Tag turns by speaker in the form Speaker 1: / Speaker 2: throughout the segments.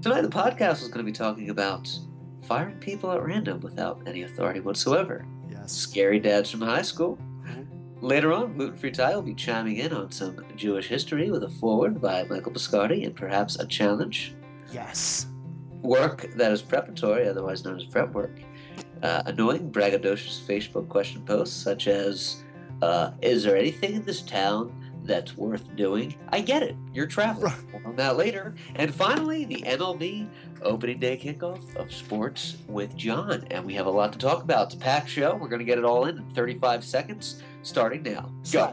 Speaker 1: Tonight, the podcast is going to be talking about firing people at random without any authority whatsoever.
Speaker 2: Yes.
Speaker 1: Scary dads from high school.
Speaker 2: Mhm.
Speaker 1: Later on, Gluten Free Ty will be chiming in on some Jewish history with a foreword by Michael Biscardi and perhaps a challenge.
Speaker 2: Yes.
Speaker 1: Work that is preparatory, otherwise known as prep work. Uh, annoying, braggadocious Facebook question posts such as, uh, "Is there anything in this town that's worth doing?" I get it. You're traveling. On that later. And finally, the MLB opening day kickoff of sports with Jon, and we have a lot to talk about. It's a packed show. We're going to get it all in in 35 seconds, starting now. Go.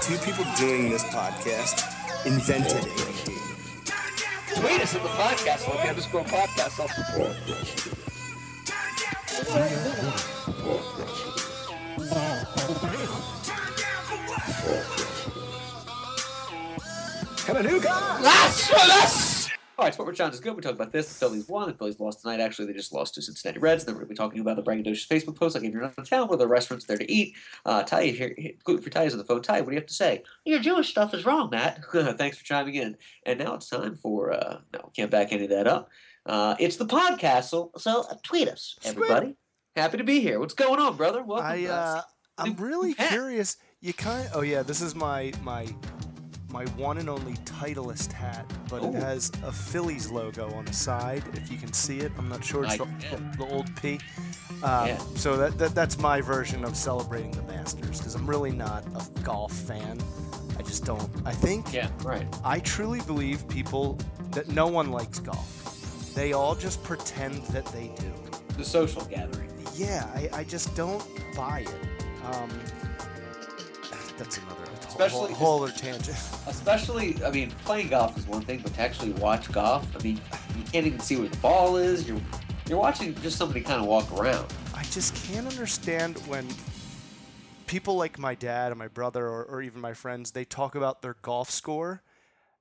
Speaker 3: Two people doing this podcast invented it.
Speaker 1: Tweet us at the podcast. Look underscore podcast i'll off the Last for us! All right, Sport with Jon is good. We talk about this. The Phillies won. The Phillies lost tonight. Actually, they just lost to Cincinnati Reds. And then we're going to be talking about the braggadocious Facebook post. Like if you're not in town, where the restaurants there to eat. Uh, Ty, here, here, gluten free Ty is on the phone. Ty, what do you have to say? Your Jewish stuff is wrong, Matt. Thanks for chiming in. And now it's time for uh, no, can't back any of that up. Uh, it's the podcast, so, so uh, tweet us, everybody. Happy to be here. What's going on, brother? Welcome.
Speaker 2: I
Speaker 1: to us.
Speaker 2: uh, I'm really curious. You kind. of, Oh yeah, this is my my my one and only Titleist hat, but
Speaker 1: Ooh.
Speaker 2: it has a Phillies logo on the side. If you can see it, I'm not sure. It's
Speaker 1: I
Speaker 2: the,
Speaker 1: can.
Speaker 2: the old P. Um,
Speaker 1: Yeah.
Speaker 2: So that, that that's my version of celebrating the Masters because I'm really not a golf fan. I just don't. I think
Speaker 1: yeah, right.
Speaker 2: I truly believe people that no one likes golf. They all just pretend that they do.
Speaker 1: The social gathering.
Speaker 2: Yeah, I, I just don't buy it. Um, that's another
Speaker 1: Especially-
Speaker 2: whole, whole other tangent.
Speaker 1: Especially, I mean, playing golf is one thing, but to actually watch golf, I mean, you can't even see where the ball is. You're you're watching just somebody kind of walk around.
Speaker 2: I just can't understand when people like my dad and my brother or, or even my friends they talk about their golf score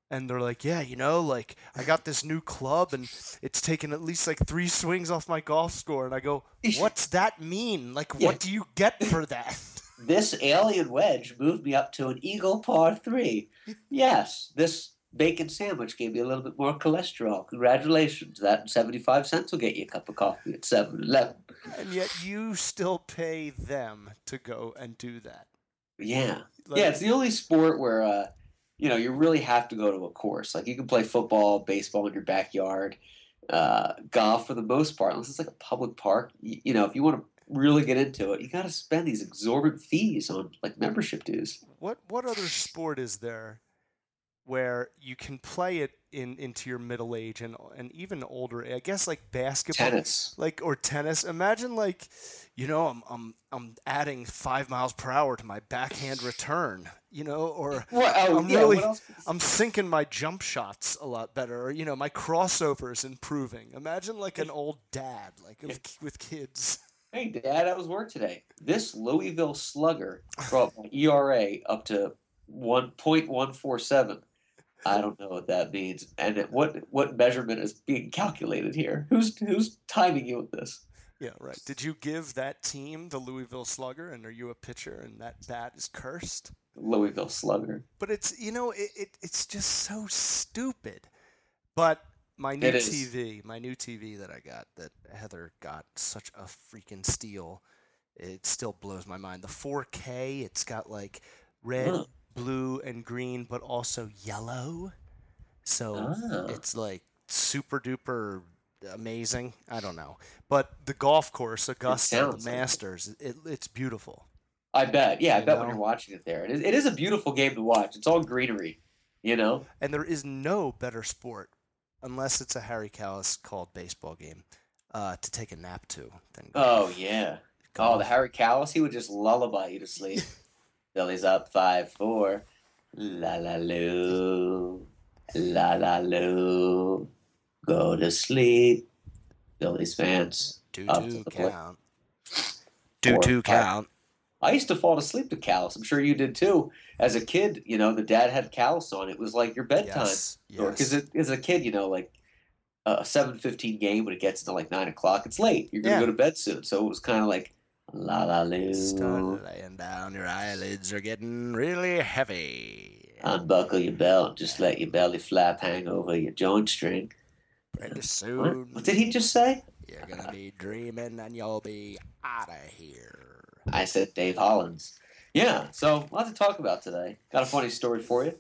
Speaker 2: and they're like yeah you know like i got this new club and it's taken at least like three swings off my golf score and i go what's that mean like
Speaker 1: Yeah.
Speaker 2: what do you get for that
Speaker 1: This alien wedge moved me up to an eagle par three. Yes, this bacon sandwich gave me a little bit more cholesterol. Congratulations. That 75 cents will get you a cup of coffee at 7 Eleven.
Speaker 2: and yet you still pay them to go and do that
Speaker 1: Yeah.
Speaker 2: Like-
Speaker 1: yeah, it's the only sport where uh, you know you really have to go to a course. Like you can play football, baseball in your backyard, uh, golf for the most part, unless it's like a public park. You, you know, if you want to really get into it, you got to spend these exorbitant fees on like membership dues.
Speaker 2: What what other sport is there where you can play it in into your middle age and and even older? I guess like basketball,
Speaker 1: Tennis.
Speaker 2: like or tennis. Imagine like, you know, I'm I'm I'm adding five miles per hour to my backhand return. You know, or
Speaker 1: Well, oh,
Speaker 2: I'm
Speaker 1: yeah,
Speaker 2: really- I'm sinking my jump shots a lot better, or you know, my crossover is improving. Imagine like an old dad, like with, with kids.
Speaker 1: Hey, Dad, I was work today? This Louisville Slugger brought my ERA up to 1.147. I don't know what that means, and what what measurement is being calculated here? Who's who's timing you with this?
Speaker 2: Yeah, right. Did you give that team the Louisville Slugger, and are you a pitcher, and that bat is cursed?
Speaker 1: Louisville Slugger.
Speaker 2: But it's you know it, it it's just so stupid. But my new TV, my new TV that I got that Heather got such a freaking steal. It still blows my mind. The 4K, it's got like red, blue, and green, but also yellow. So
Speaker 1: Ah.
Speaker 2: it's like super duper amazing. I don't know, but the golf course, Augusta, the. Masters, it, it's beautiful.
Speaker 1: I bet. Yeah, I
Speaker 2: You
Speaker 1: bet when you're watching it there, it is, it is a beautiful game to watch. It's all greenery, you know.
Speaker 2: And there is no better sport, unless it's a Harry Kalas called baseball game, uh, to take a nap to than
Speaker 1: Oh yeah. Oh, the Harry Kalas, he would just lullaby you to sleep. Phillies up five four. La la loo. La la loo. Go to sleep. Phillies fans.
Speaker 2: Do two
Speaker 1: to the plate.
Speaker 2: count. Do two count.
Speaker 1: I used to fall asleep to Kalas. I'm sure you did too. As a kid, you know, the dad had Kalas on. It was like your bedtime.
Speaker 2: Yes.
Speaker 1: Because
Speaker 2: Yes.
Speaker 1: as a kid, you know, like a seven fifteen game when it gets to like nine o'clock, it's late. You're gonna
Speaker 2: Yeah.
Speaker 1: go to bed soon. So it was kind of like la la
Speaker 2: Start
Speaker 1: loo.
Speaker 2: laying down. Your eyelids are getting really heavy.
Speaker 1: Unbuckle your belt. Just let your belly flap hang over your joint string.
Speaker 2: Pretty
Speaker 1: What?
Speaker 2: soon,
Speaker 1: What did he just say?
Speaker 2: you're gonna be dreaming and you'll be out of here.
Speaker 1: I said Dave Hollins. Yeah, so a lot to talk about today. Got a funny story for you.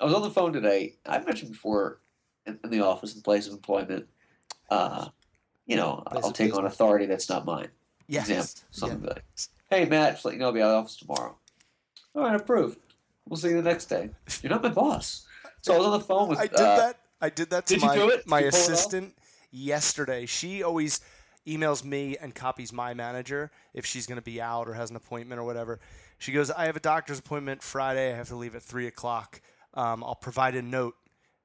Speaker 1: I was on the phone today. I've mentioned before in, in the office, in place of employment, uh, you know,
Speaker 2: Place
Speaker 1: I'll take on authority that's not mine.
Speaker 2: Yes.
Speaker 1: Example, something
Speaker 2: Yeah.
Speaker 1: like, hey, Matt, just let you know I'll be out of the office tomorrow. All right, approved. We'll see you the next day. You're not my boss. So I was on the phone with.
Speaker 2: I did
Speaker 1: uh,
Speaker 2: that. I did that to
Speaker 1: did you
Speaker 2: my
Speaker 1: do it?
Speaker 2: my
Speaker 1: Did you pull it off?
Speaker 2: assistant yesterday. She always emails me and copies my manager if she's going to be out or has an appointment or whatever. She goes, "I have a doctor's appointment Friday. I have to leave at three o'clock. Um, I'll provide a note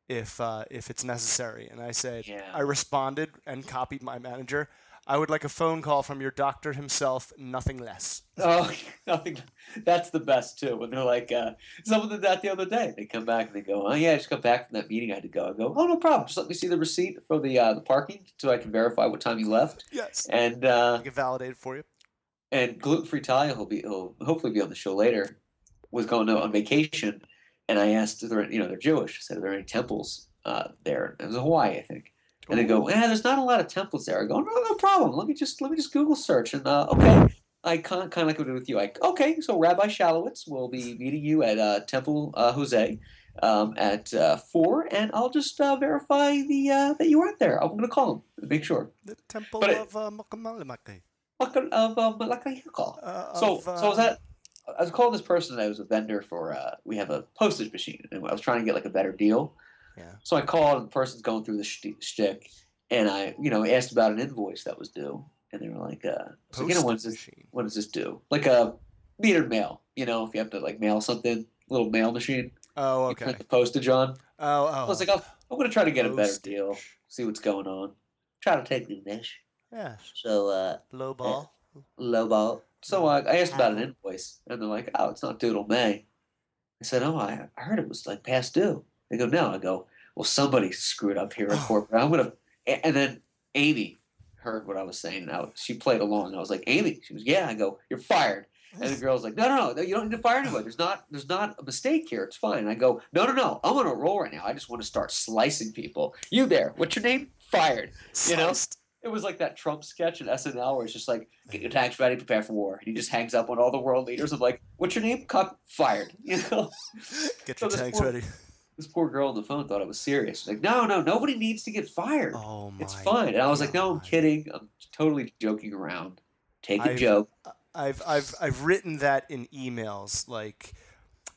Speaker 2: if uh, if it's necessary." And I said,
Speaker 1: Yeah.
Speaker 2: I responded and copied my manager. I would like a phone call from your doctor himself, nothing less.
Speaker 1: Oh, nothing. That's the best too. When they're like, uh, someone did that the other day. They come back and they go, "Oh yeah, I just got back from that meeting. I had to go." I go, "Oh no problem. Just let me see the receipt for the uh, the parking so I can verify what time you left."
Speaker 2: Yes.
Speaker 1: And uh,
Speaker 2: I can validate for you.
Speaker 1: and gluten free Talia, he'll be he'll hopefully be on the show later. Was going on vacation, and I asked, "Are there you know they're Jewish?" I said, "Are there any temples uh, there?" It was Hawaii, I think. And they go, "Yeah, there's not a lot of temples there." I go, "No, no problem. Let me just let me just Google search." And uh, okay, I kind kind of like what I did with you. Like, okay, so Rabbi Shalowitz will be meeting you at uh, Temple uh, Jose um, at uh, four, and I'll just uh, verify the uh, that you weren't there. I'm going to call him to make sure.
Speaker 2: The temple
Speaker 1: But
Speaker 2: of uh.
Speaker 1: Fucking Of um, like a call.
Speaker 2: Uh,
Speaker 1: So,
Speaker 2: of,
Speaker 1: so I
Speaker 2: uh,
Speaker 1: was at. I was calling this person. I was a vendor for. Uh, we have a postage machine, and I was trying to get like a better deal.
Speaker 2: Yeah.
Speaker 1: So I called, and the person's going through the shti- shtick, and I, you know, asked about an invoice that was due, and they were like, uh, so, you know,
Speaker 2: Postage
Speaker 1: when's this? What does this do? Like a metered mail. You know, if you have to like mail something, little mail machine.
Speaker 2: Oh, okay.
Speaker 1: You print the postage on.
Speaker 2: Oh, oh.
Speaker 1: I was like, I'll, I'm going to try to get a better deal, see what's going on. Try to take the niche.
Speaker 2: Yeah.
Speaker 1: So, uh,
Speaker 2: Low ball.
Speaker 1: low ball. So uh, I asked about an invoice, and they're like, "Oh, it's not due till May." I said, "Oh, I, I heard it was like past due." They go, "No." I go, "Well, somebody screwed up here at
Speaker 2: Oh.
Speaker 1: corporate. I'm gonna." And then Amy heard what I was saying. Now she played along. I was like, "Amy," she was, "Yeah." I go, "You're fired." And the girl's like, "No, no, no, you don't need to fire anybody. There's not, there's not a mistake here. It's fine." And I go, "No, no, no. I'm on a roll right now. I just want to start slicing people. You there? What's your name? Fired." You know?
Speaker 2: Sliced.
Speaker 1: It was like that Trump sketch in SNL where it's just like, get your tanks ready, prepare for war. And he just hangs up on all the world leaders of like, what's your name? Cop fired. You know?
Speaker 2: Get your
Speaker 1: this
Speaker 2: tanks
Speaker 1: poor-
Speaker 2: ready.
Speaker 1: This poor girl on the phone thought it was serious. Like, no, no, nobody needs to get fired.
Speaker 2: Oh my.
Speaker 1: it's fine. And I was like, no, I'm kidding. I'm totally joking around. Take a
Speaker 2: I've-
Speaker 1: joke.
Speaker 2: I've I've I've written that in emails. Like,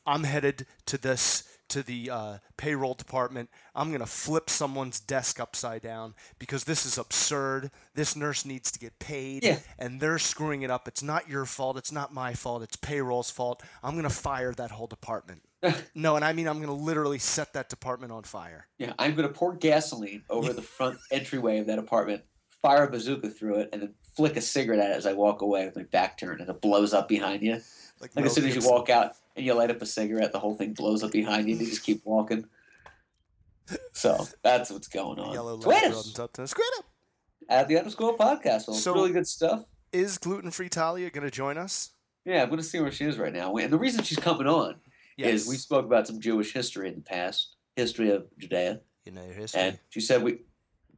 Speaker 2: I'm headed to this to the uh, payroll department. I'm gonna flip someone's desk upside down because this is absurd. This nurse needs to get paid,
Speaker 1: Yeah.
Speaker 2: and they're screwing it up. It's not your fault. It's not my fault. It's payroll's fault. I'm gonna fire that whole department. no, and I mean I'm gonna literally set that department on fire.
Speaker 1: Yeah, I'm going to pour gasoline over the front entryway of that apartment, fire a bazooka through it, and then flick a cigarette at it as I walk away with my back turned, and it blows up behind you.
Speaker 2: Like,
Speaker 1: Like as soon as you walk out and you light up a cigarette, the whole thing blows up behind you, and you just keep walking. So that's what's going on.
Speaker 2: Yellow
Speaker 1: Tweet
Speaker 2: light
Speaker 1: us
Speaker 2: building up Squid up.
Speaker 1: at the Underscore Podcast. Well,
Speaker 2: So-
Speaker 1: really good stuff.
Speaker 2: Is gluten free Talia gonna join us?
Speaker 1: Yeah, I'm going to see where she is right now. And the reason she's coming on is we spoke about some Jewish history in the past, history of Judea,
Speaker 2: you know your history.
Speaker 1: and she said we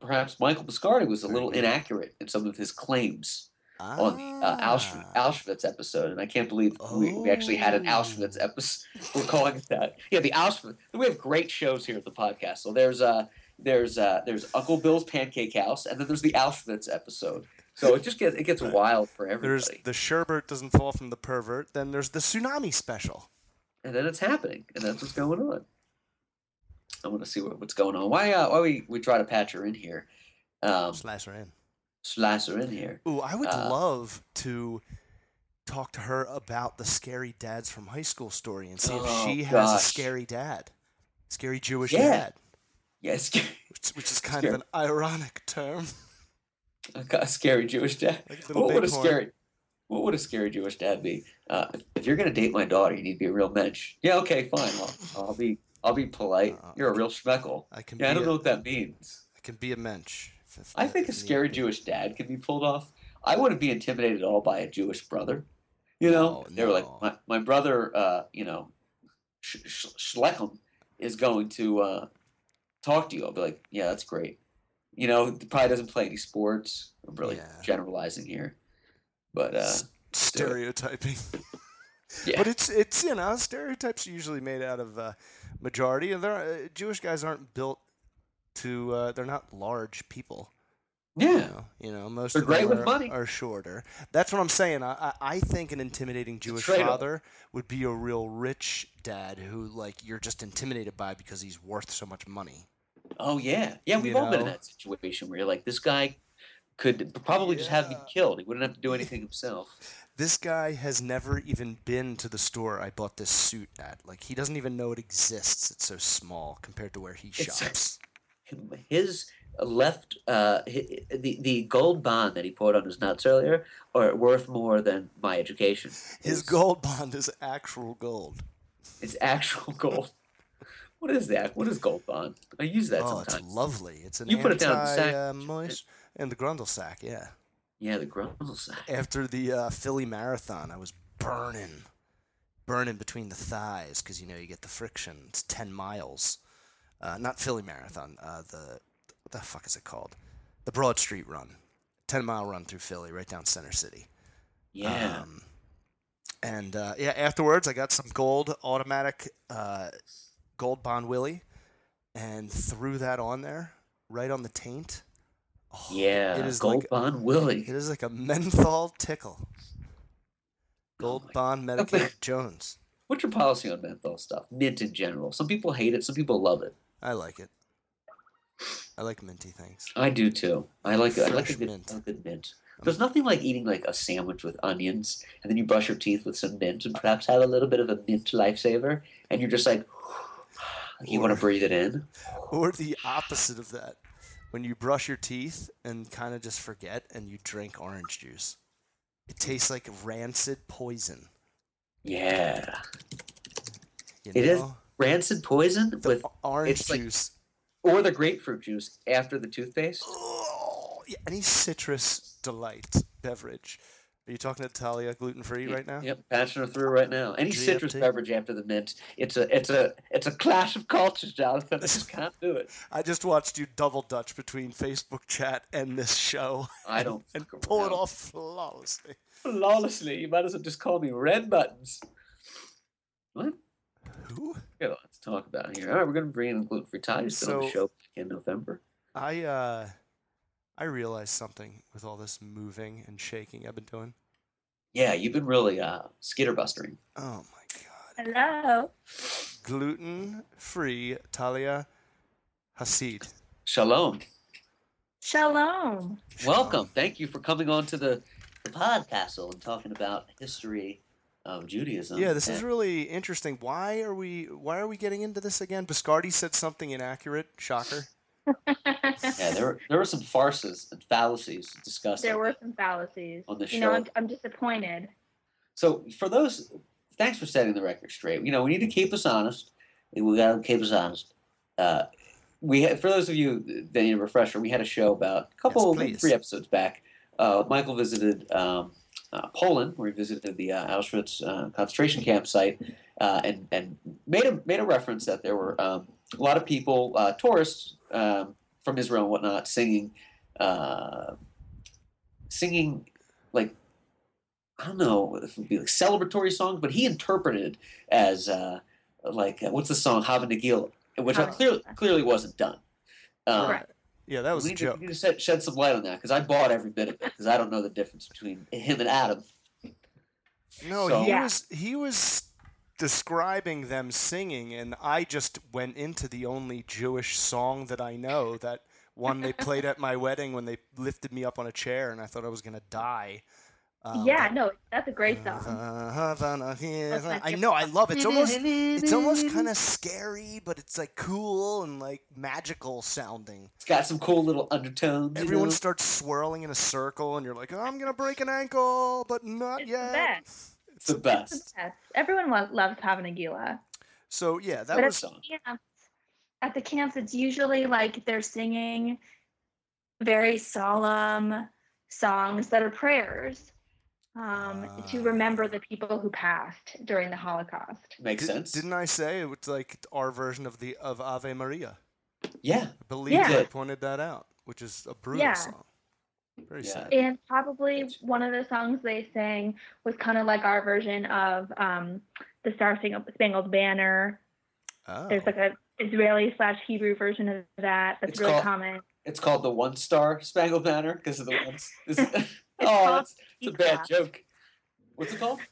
Speaker 1: perhaps Michael Biscardi was a little
Speaker 2: good.
Speaker 1: inaccurate in some of his claims. on the uh, Auschwitz,
Speaker 2: Ah.
Speaker 1: Auschwitz episode, and I can't believe we, we actually had an Auschwitz
Speaker 2: Oh.
Speaker 1: episode. We're calling it that. Yeah, the Auschwitz. We have great shows here at the podcast. So there's uh there's uh there's Uncle Bill's Pancake House, and then there's the Auschwitz episode. So it just gets it gets wild for
Speaker 2: There's
Speaker 1: everybody,
Speaker 2: the sherbert doesn't fall from the pervert. Then there's the tsunami special.
Speaker 1: and then it's happening, and that's what's going on. I want to see what, what's going on. Why uh, why we we try to patch her in here, um,
Speaker 2: Slice her in.
Speaker 1: slice her in here.
Speaker 2: Ooh, I would
Speaker 1: Uh,
Speaker 2: love to talk to her about the scary dads from high school story and see
Speaker 1: Oh,
Speaker 2: if she has a scary dad, scary Jewish
Speaker 1: Yeah.
Speaker 2: dad,
Speaker 1: Yes,
Speaker 2: which, which is kind of an ironic term.
Speaker 1: a scary Jewish dad.
Speaker 2: Like
Speaker 1: What would a scary what would a scary Jewish dad be? Uh, if- if you're gonna date my daughter, you need to be a real mensch. Yeah, okay, fine. I'll, I'll be I'll be polite.
Speaker 2: Uh,
Speaker 1: You're a real schmeckle.
Speaker 2: I can
Speaker 1: Yeah, I don't
Speaker 2: a,
Speaker 1: know what that means.
Speaker 2: I can be a mensch.
Speaker 1: I think a scary. Jewish dad can be pulled off. I wouldn't be intimidated at all by a Jewish brother. You know,
Speaker 2: No,
Speaker 1: they were like, my, my brother, uh, you know, Sh- Sh- Schlechem is going to uh, talk to you. I'll be like, yeah, that's great. You know, probably doesn't play any sports. I'm really
Speaker 2: Yeah.
Speaker 1: generalizing here, but uh,
Speaker 2: S- stereotyping.
Speaker 1: yeah,
Speaker 2: But it's it's you know stereotypes are usually made out of uh, majority, and they're, uh, Jewish guys aren't built to. Uh, they're not large people. You
Speaker 1: yeah.
Speaker 2: know, you know most
Speaker 1: They're
Speaker 2: of them
Speaker 1: with
Speaker 2: are,
Speaker 1: money.
Speaker 2: are shorter. That's what I'm saying. I, I think an intimidating Jewish father would be a real rich dad who like you're just intimidated by because he's worth so much money.
Speaker 1: Oh yeah, yeah. We've
Speaker 2: You
Speaker 1: all been in that situation where you're like, this guy could probably just have me killed. He wouldn't have to do anything himself.
Speaker 2: This guy has never even been to the store I bought this suit at. Like he doesn't even know it exists. It's so small compared to where he
Speaker 1: It's-
Speaker 2: shops.
Speaker 1: His left, uh, hi- the the gold bond that he put on his nuts earlier are worth more than my education.
Speaker 2: His gold bond is actual gold.
Speaker 1: It's actual gold. what is that? What is gold bond? I use that
Speaker 2: oh,
Speaker 1: sometimes.
Speaker 2: it's lovely. It's an
Speaker 1: You put it down in the sack.
Speaker 2: anti, uh, moist and the grundle sack. Yeah.
Speaker 1: Yeah, the grundle.
Speaker 2: After the uh, Philly marathon, I was burning, burning between the thighs because you know you get the friction. It's ten miles. Uh, not Philly marathon. Uh, the what the fuck is it called? The Broad Street Run. Ten mile run through Philly, right down Center City.
Speaker 1: Yeah.
Speaker 2: Um, and uh, yeah, afterwards I got some gold automatic uh, gold bond Willie, and threw that on there right on the taint. Oh,
Speaker 1: yeah.
Speaker 2: it is
Speaker 1: gold
Speaker 2: like
Speaker 1: bond Willie.
Speaker 2: it is like a menthol tickle. Gold
Speaker 1: Oh
Speaker 2: bond medicated Jones.
Speaker 1: What's your policy on menthol stuff? Mint in general. Some people hate it. Some people love it.
Speaker 2: I like it. I like minty things.
Speaker 1: I do too. I like I like a good,
Speaker 2: mint.
Speaker 1: a good mint. There's nothing like eating like a sandwich with onions and then you brush your teeth with some mint and perhaps have a little bit of a mint lifesaver and you're just like you want to breathe it in.
Speaker 2: Or the opposite of that. When you brush your teeth and kind of just forget and you drink orange juice. It tastes like rancid poison. You
Speaker 1: Yeah.
Speaker 2: know?
Speaker 1: It is rancid poison
Speaker 2: The
Speaker 1: with
Speaker 2: orange
Speaker 1: it's like-
Speaker 2: juice.
Speaker 1: or the grapefruit juice after the toothpaste.
Speaker 2: Oh, yeah, any citrus delight beverage. Are you talking to Talia gluten free right now?
Speaker 1: Yep, patching her through right now. Any citrus beverage after the mint, it's a it's a it's a clash of cultures, Jonathan. I just can't do it.
Speaker 2: I just watched you double dutch between Facebook chat and this show
Speaker 1: I don't
Speaker 2: and
Speaker 1: fuck
Speaker 2: pull it off flawlessly.
Speaker 1: flawlessly. You might as well just call me Red Buttons. What?
Speaker 2: Who?
Speaker 1: We got a lot to talk about here. All right, we're gonna bring in gluten free Ty. He's been on the show back in November.
Speaker 2: I uh I realized something with all this moving and shaking I've been doing.
Speaker 1: Yeah, you've been really uh skitterbustering.
Speaker 2: Oh my god.
Speaker 4: Hello.
Speaker 2: Gluten free Talia Hasid.
Speaker 1: Shalom.
Speaker 4: Shalom.
Speaker 1: Welcome. Thank you for coming on to the, the podcastle and talking about history of Judaism.
Speaker 2: Yeah, this is really interesting. Why are we why are we getting into this again? Biscardi said something inaccurate. Shocker.
Speaker 1: Yeah. There were there were some farces and fallacies discussed.
Speaker 4: there were some fallacies.
Speaker 1: On the show.
Speaker 4: You know. I'm, I'm disappointed.
Speaker 1: So for those, thanks for setting the record straight. You know, we need to keep us honest. We got to keep us honest. Uh, we had, for those of you that need a refresher, we had a show about a couple, maybe
Speaker 2: please.
Speaker 1: three episodes back. Uh, Michael visited um, uh, Poland, where he visited the uh, Auschwitz uh, concentration camp site, uh, and and made a made a reference that there were um, a lot of people, uh, tourists um, from Israel and whatnot, singing, uh, singing like I don't know if it would be like celebratory songs, but he interpreted as uh, like uh, what's the song Hava Nagil, which I clearly
Speaker 4: Nagila.
Speaker 1: clearly wasn't done. Um,
Speaker 4: Right.
Speaker 2: Yeah, that was
Speaker 1: we
Speaker 2: a
Speaker 1: need, to,
Speaker 2: joke.
Speaker 1: we need to shed, shed some light on that because I bought every bit of it because I don't know the difference between him and Adam.
Speaker 2: No,
Speaker 1: So-
Speaker 2: he
Speaker 4: Yeah.
Speaker 2: was he was describing them singing, and I just went into the only Jewish song that I know. That one they played at my wedding when they lifted me up on a chair, and I thought I was gonna die. Um,
Speaker 4: yeah, no, that's a great
Speaker 2: Uh,
Speaker 4: song.
Speaker 2: I know, I love it. It's almost it's almost kind of scary, but it's like cool and like magical sounding.
Speaker 1: It's got some cool little undertones. you
Speaker 2: Everyone
Speaker 1: know?
Speaker 2: starts swirling in a circle, and you're like, oh, "I'm gonna break an ankle, but not
Speaker 4: It's the
Speaker 2: yet."
Speaker 4: best.
Speaker 1: it's the
Speaker 4: It's
Speaker 1: best.
Speaker 4: the best. Everyone lo- loves Hava Nagila.
Speaker 2: So yeah, that
Speaker 4: but
Speaker 2: was
Speaker 4: at the, camps, at the camps, it's usually like they're singing very solemn songs that are prayers um, to
Speaker 2: Ah.
Speaker 4: remember the people who passed during the Holocaust.
Speaker 1: Makes
Speaker 2: Di-
Speaker 1: sense.
Speaker 2: Didn't I say it was like our version of the of Ave Maria?
Speaker 1: yeah,
Speaker 2: I believe
Speaker 4: Yeah.
Speaker 2: I pointed that out. which is a brutal
Speaker 4: Yeah.
Speaker 2: song. Very
Speaker 1: Yeah.
Speaker 2: sad.
Speaker 4: And probably one of the songs they sang was kind of like our version of um, the Star Spangled Banner.
Speaker 2: Oh.
Speaker 4: There's like a Israeli slash Hebrew version of that that's
Speaker 1: It's
Speaker 4: really
Speaker 1: called-
Speaker 4: common.
Speaker 1: It's called the One Star Spangled Banner because of the ones. It's, oh,
Speaker 4: called
Speaker 1: it's, it's a bad joke. What's it called?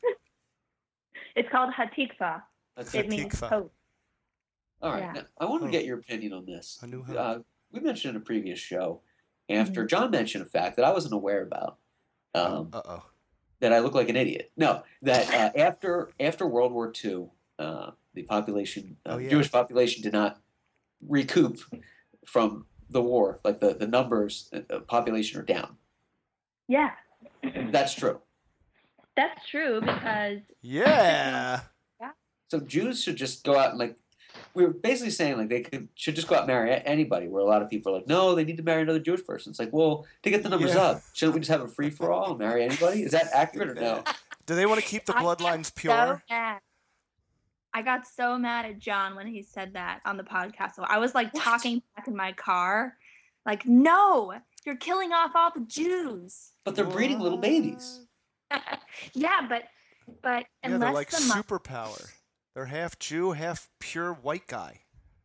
Speaker 4: It's called Hatikva.
Speaker 1: That's
Speaker 4: It
Speaker 1: it.
Speaker 4: means hope.
Speaker 1: All right.
Speaker 4: yeah.
Speaker 1: Now, I want to get your opinion on this.
Speaker 2: A new hope.
Speaker 1: Uh, we mentioned in a previous show after
Speaker 4: Mm-hmm.
Speaker 1: Jon mentioned a fact that I wasn't aware about. Um,
Speaker 2: Uh oh.
Speaker 1: that I look like an idiot. No, that uh, after after World War II, uh, the population, uh,
Speaker 2: Oh, yeah.
Speaker 1: Jewish population, did not recoup from the war. Like the the numbers, uh, uh, population are down.
Speaker 4: Yeah,
Speaker 1: That's true.
Speaker 4: that's true because
Speaker 2: Yeah.
Speaker 1: So Jews should just go out and like. We were basically saying like they could should just go out and marry anybody. Where a lot of people are like, no, they need to marry another Jewish person. It's like, well, to get the numbers
Speaker 2: Yeah.
Speaker 1: up, shouldn't we just have a free for all and marry anybody? Is that accurate or no?
Speaker 2: Do they want to keep the bloodlines
Speaker 4: so
Speaker 2: pure?
Speaker 4: mad. I got so mad at Jon when he said that on the podcast. So I was like talking back in my car, like, no, you're killing off all the Jews.
Speaker 1: But they're breeding little babies.
Speaker 4: yeah, but but
Speaker 2: Yeah, they're like
Speaker 4: the mo-
Speaker 2: superpower. They're half Jew, half pure white guy.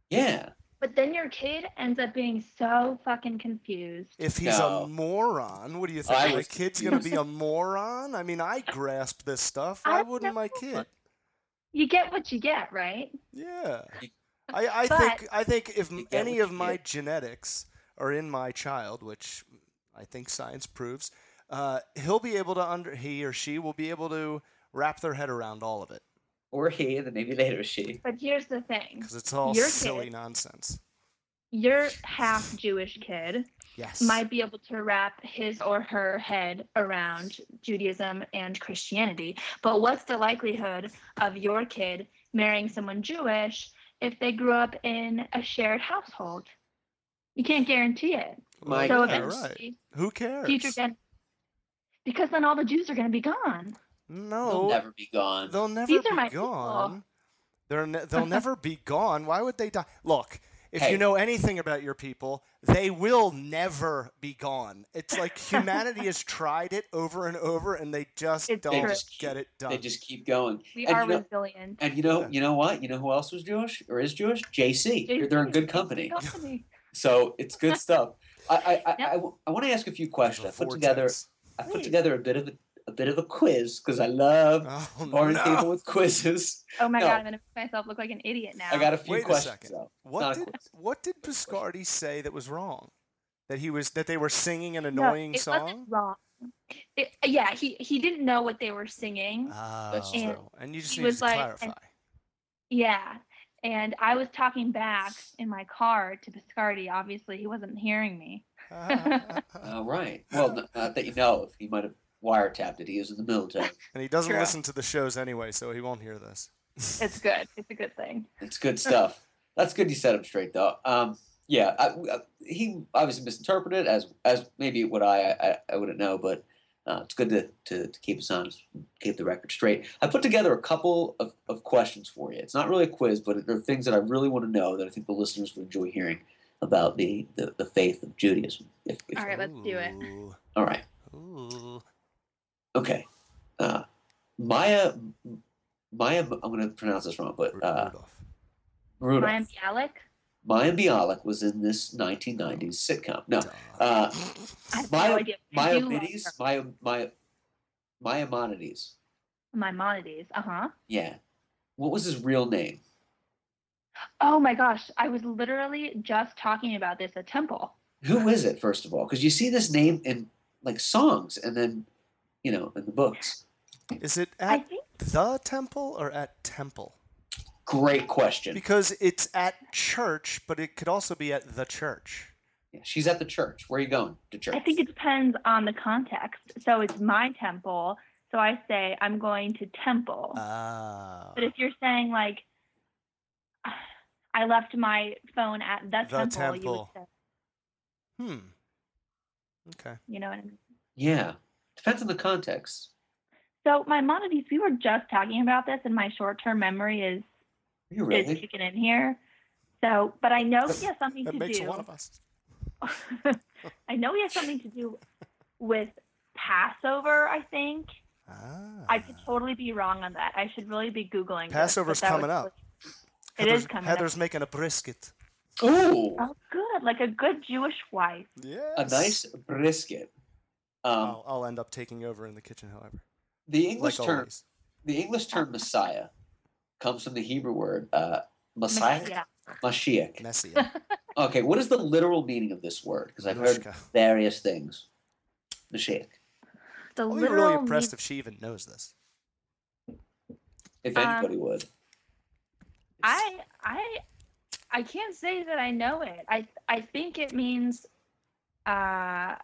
Speaker 1: Yeah.
Speaker 4: but then your kid ends up being so fucking confused.
Speaker 2: If he's
Speaker 1: No.
Speaker 2: a moron, what do you think?
Speaker 1: I
Speaker 2: my
Speaker 1: was
Speaker 2: kid's gonna be a moron? I mean, I grasp this stuff. Why
Speaker 4: don't
Speaker 2: wouldn't my kid?
Speaker 4: You get what you get, right?
Speaker 2: Yeah. I, I
Speaker 4: But-
Speaker 2: think I think if
Speaker 1: You
Speaker 2: m-
Speaker 1: get
Speaker 2: any of my
Speaker 1: get.
Speaker 2: genetics are in my child, which I think science proves, uh, he'll be able to under he or she will be able to wrap their head around all of it
Speaker 1: Or he, and then maybe later she.
Speaker 4: But here's the thing:
Speaker 2: because it's all
Speaker 4: Your
Speaker 2: silly
Speaker 4: kid-
Speaker 2: nonsense.
Speaker 4: your half Jewish kid
Speaker 2: Yes.
Speaker 4: might be able to wrap his or her head around Judaism and Christianity. But what's the likelihood of your kid marrying someone Jewish if they grew up in a shared household? You can't guarantee it.
Speaker 1: My
Speaker 4: so
Speaker 2: yeah,
Speaker 1: goodness.
Speaker 2: right. Who cares?
Speaker 4: future gen- because then all the Jews are going to be gone.
Speaker 2: no,
Speaker 1: They'll never be gone.
Speaker 2: They'll never
Speaker 4: These are
Speaker 2: be
Speaker 4: my people.
Speaker 2: gone. They're ne- they'll never be gone. Why would they die? Look, if
Speaker 1: Hey.
Speaker 2: you know anything about your people, they will never be gone. It's like humanity has tried it over and over, and they just
Speaker 4: It's
Speaker 2: don't
Speaker 1: true. just
Speaker 2: get it done.
Speaker 1: They just keep going.
Speaker 4: We
Speaker 1: And
Speaker 4: are
Speaker 1: you know-
Speaker 4: resilient.
Speaker 1: And you know,
Speaker 2: Yeah.
Speaker 1: you know what? You know who else was Jewish or is Jewish? JC. They're- They're in good company.
Speaker 4: company.
Speaker 1: So it's good stuff. I I, I,
Speaker 4: Yep.
Speaker 1: I, want to ask a few questions.
Speaker 2: a
Speaker 1: I put together
Speaker 2: vortex.
Speaker 1: I put
Speaker 4: Please.
Speaker 1: together a bit of a, a bit of a quiz because I love
Speaker 2: Oh,
Speaker 1: boring people with quizzes.
Speaker 4: Oh my
Speaker 1: No.
Speaker 4: god, I'm gonna make myself look like an idiot now.
Speaker 1: I got a few
Speaker 2: Wait a
Speaker 1: questions.
Speaker 2: second.
Speaker 1: though. It's not
Speaker 2: What did what did Biscardi say that was wrong? That he was that they were singing an
Speaker 4: No,
Speaker 2: annoying
Speaker 4: it
Speaker 2: song.
Speaker 4: wasn't wrong. It, yeah, he he didn't know what they were singing.
Speaker 2: Oh,
Speaker 1: That's
Speaker 4: true.
Speaker 2: And you just
Speaker 4: He
Speaker 2: needed
Speaker 4: was
Speaker 2: to
Speaker 4: like-
Speaker 2: clarify.
Speaker 4: Yeah. And I was talking back in my car to Biscardi. Obviously, he wasn't hearing me.
Speaker 1: All right. Well, not that you know of. He might have wiretapped it. He is in the military.
Speaker 2: and he doesn't
Speaker 4: True.
Speaker 2: listen to the shows anyway, so he won't hear this.
Speaker 4: It's good. It's a good thing.
Speaker 1: It's good stuff. That's good. You set him straight though. Um, yeah, I, I, he obviously misinterpreted as as maybe what I I, I wouldn't know, but uh, it's good to, to, to keep us honest, keep the record straight. I put together a couple of, of questions for you. It's not really a quiz, but there are things that I really want to know that I think the listeners would enjoy hearing about the, the, the faith of Judaism. If, if,
Speaker 4: All right, let's do it.
Speaker 1: All right.
Speaker 2: ooh.
Speaker 1: Okay. Uh, Maya, Maya, I'm going to pronounce this wrong, but uh,
Speaker 2: Rudolph.
Speaker 1: Rudolph.
Speaker 4: Ryan Bialik.
Speaker 1: Maya Bialik was in this 1990s sitcom. No,
Speaker 2: Duh.
Speaker 1: uh,
Speaker 4: I have
Speaker 1: Maya,
Speaker 4: no idea. I do love
Speaker 1: Maimonides. Maya, Maya, Maimonides.
Speaker 4: Maimonides. Uh huh.
Speaker 1: Yeah. What was his real name?
Speaker 4: Oh my gosh, I was literally just talking about this at Temple.
Speaker 1: Who is it, first of all? Because you see this name in like songs and then, you know, in the books.
Speaker 2: Is it at
Speaker 4: think
Speaker 2: the temple or at temple?
Speaker 1: Great question.
Speaker 2: Because it's at church, but it could also be at the church.
Speaker 1: Yeah, she's at the church. Where are you going to church?
Speaker 4: I think it depends on the context. So it's my temple. So I say I'm going to temple.
Speaker 2: Ah.
Speaker 4: But if you're saying like I left my phone at the,
Speaker 2: The
Speaker 4: temple, you would
Speaker 2: temple.
Speaker 4: say,
Speaker 2: hmm. Okay.
Speaker 4: you know what I mean?
Speaker 1: yeah. Depends on the context.
Speaker 4: So Maimonides, we were just talking about this, and my short-term memory is
Speaker 1: Are you
Speaker 4: is kicking in here. So, but I know he has something
Speaker 2: That
Speaker 4: to
Speaker 2: makes
Speaker 4: do.
Speaker 2: one of us.
Speaker 4: I know he has something to do with Passover. I think
Speaker 2: Ah.
Speaker 4: I could totally be wrong on that. I should really be googling. this, but
Speaker 2: Passover's
Speaker 4: that was
Speaker 2: coming up.
Speaker 4: really- It is
Speaker 2: Heather's-
Speaker 4: coming
Speaker 2: Heather's
Speaker 4: up.
Speaker 2: making a brisket.
Speaker 1: Ooh,
Speaker 4: Oh, good. Like a good Jewish wife.
Speaker 2: Yes.
Speaker 1: a nice brisket. Um,
Speaker 2: I'll, I'll end up taking over in the kitchen, however.
Speaker 1: the English
Speaker 2: like
Speaker 1: term,
Speaker 2: always.
Speaker 1: the English term Messiah, comes from the Hebrew word uh, Messiah, Mashiach.
Speaker 2: Messiah.
Speaker 1: Okay, what is the literal meaning of this word? Because I've heard various things. Mashiach.
Speaker 4: The
Speaker 2: I'll be really impressed
Speaker 4: mean-
Speaker 2: if she even knows this.
Speaker 1: If
Speaker 4: Um,
Speaker 1: anybody would.
Speaker 4: I I I can't say that I know it. I I think it means uh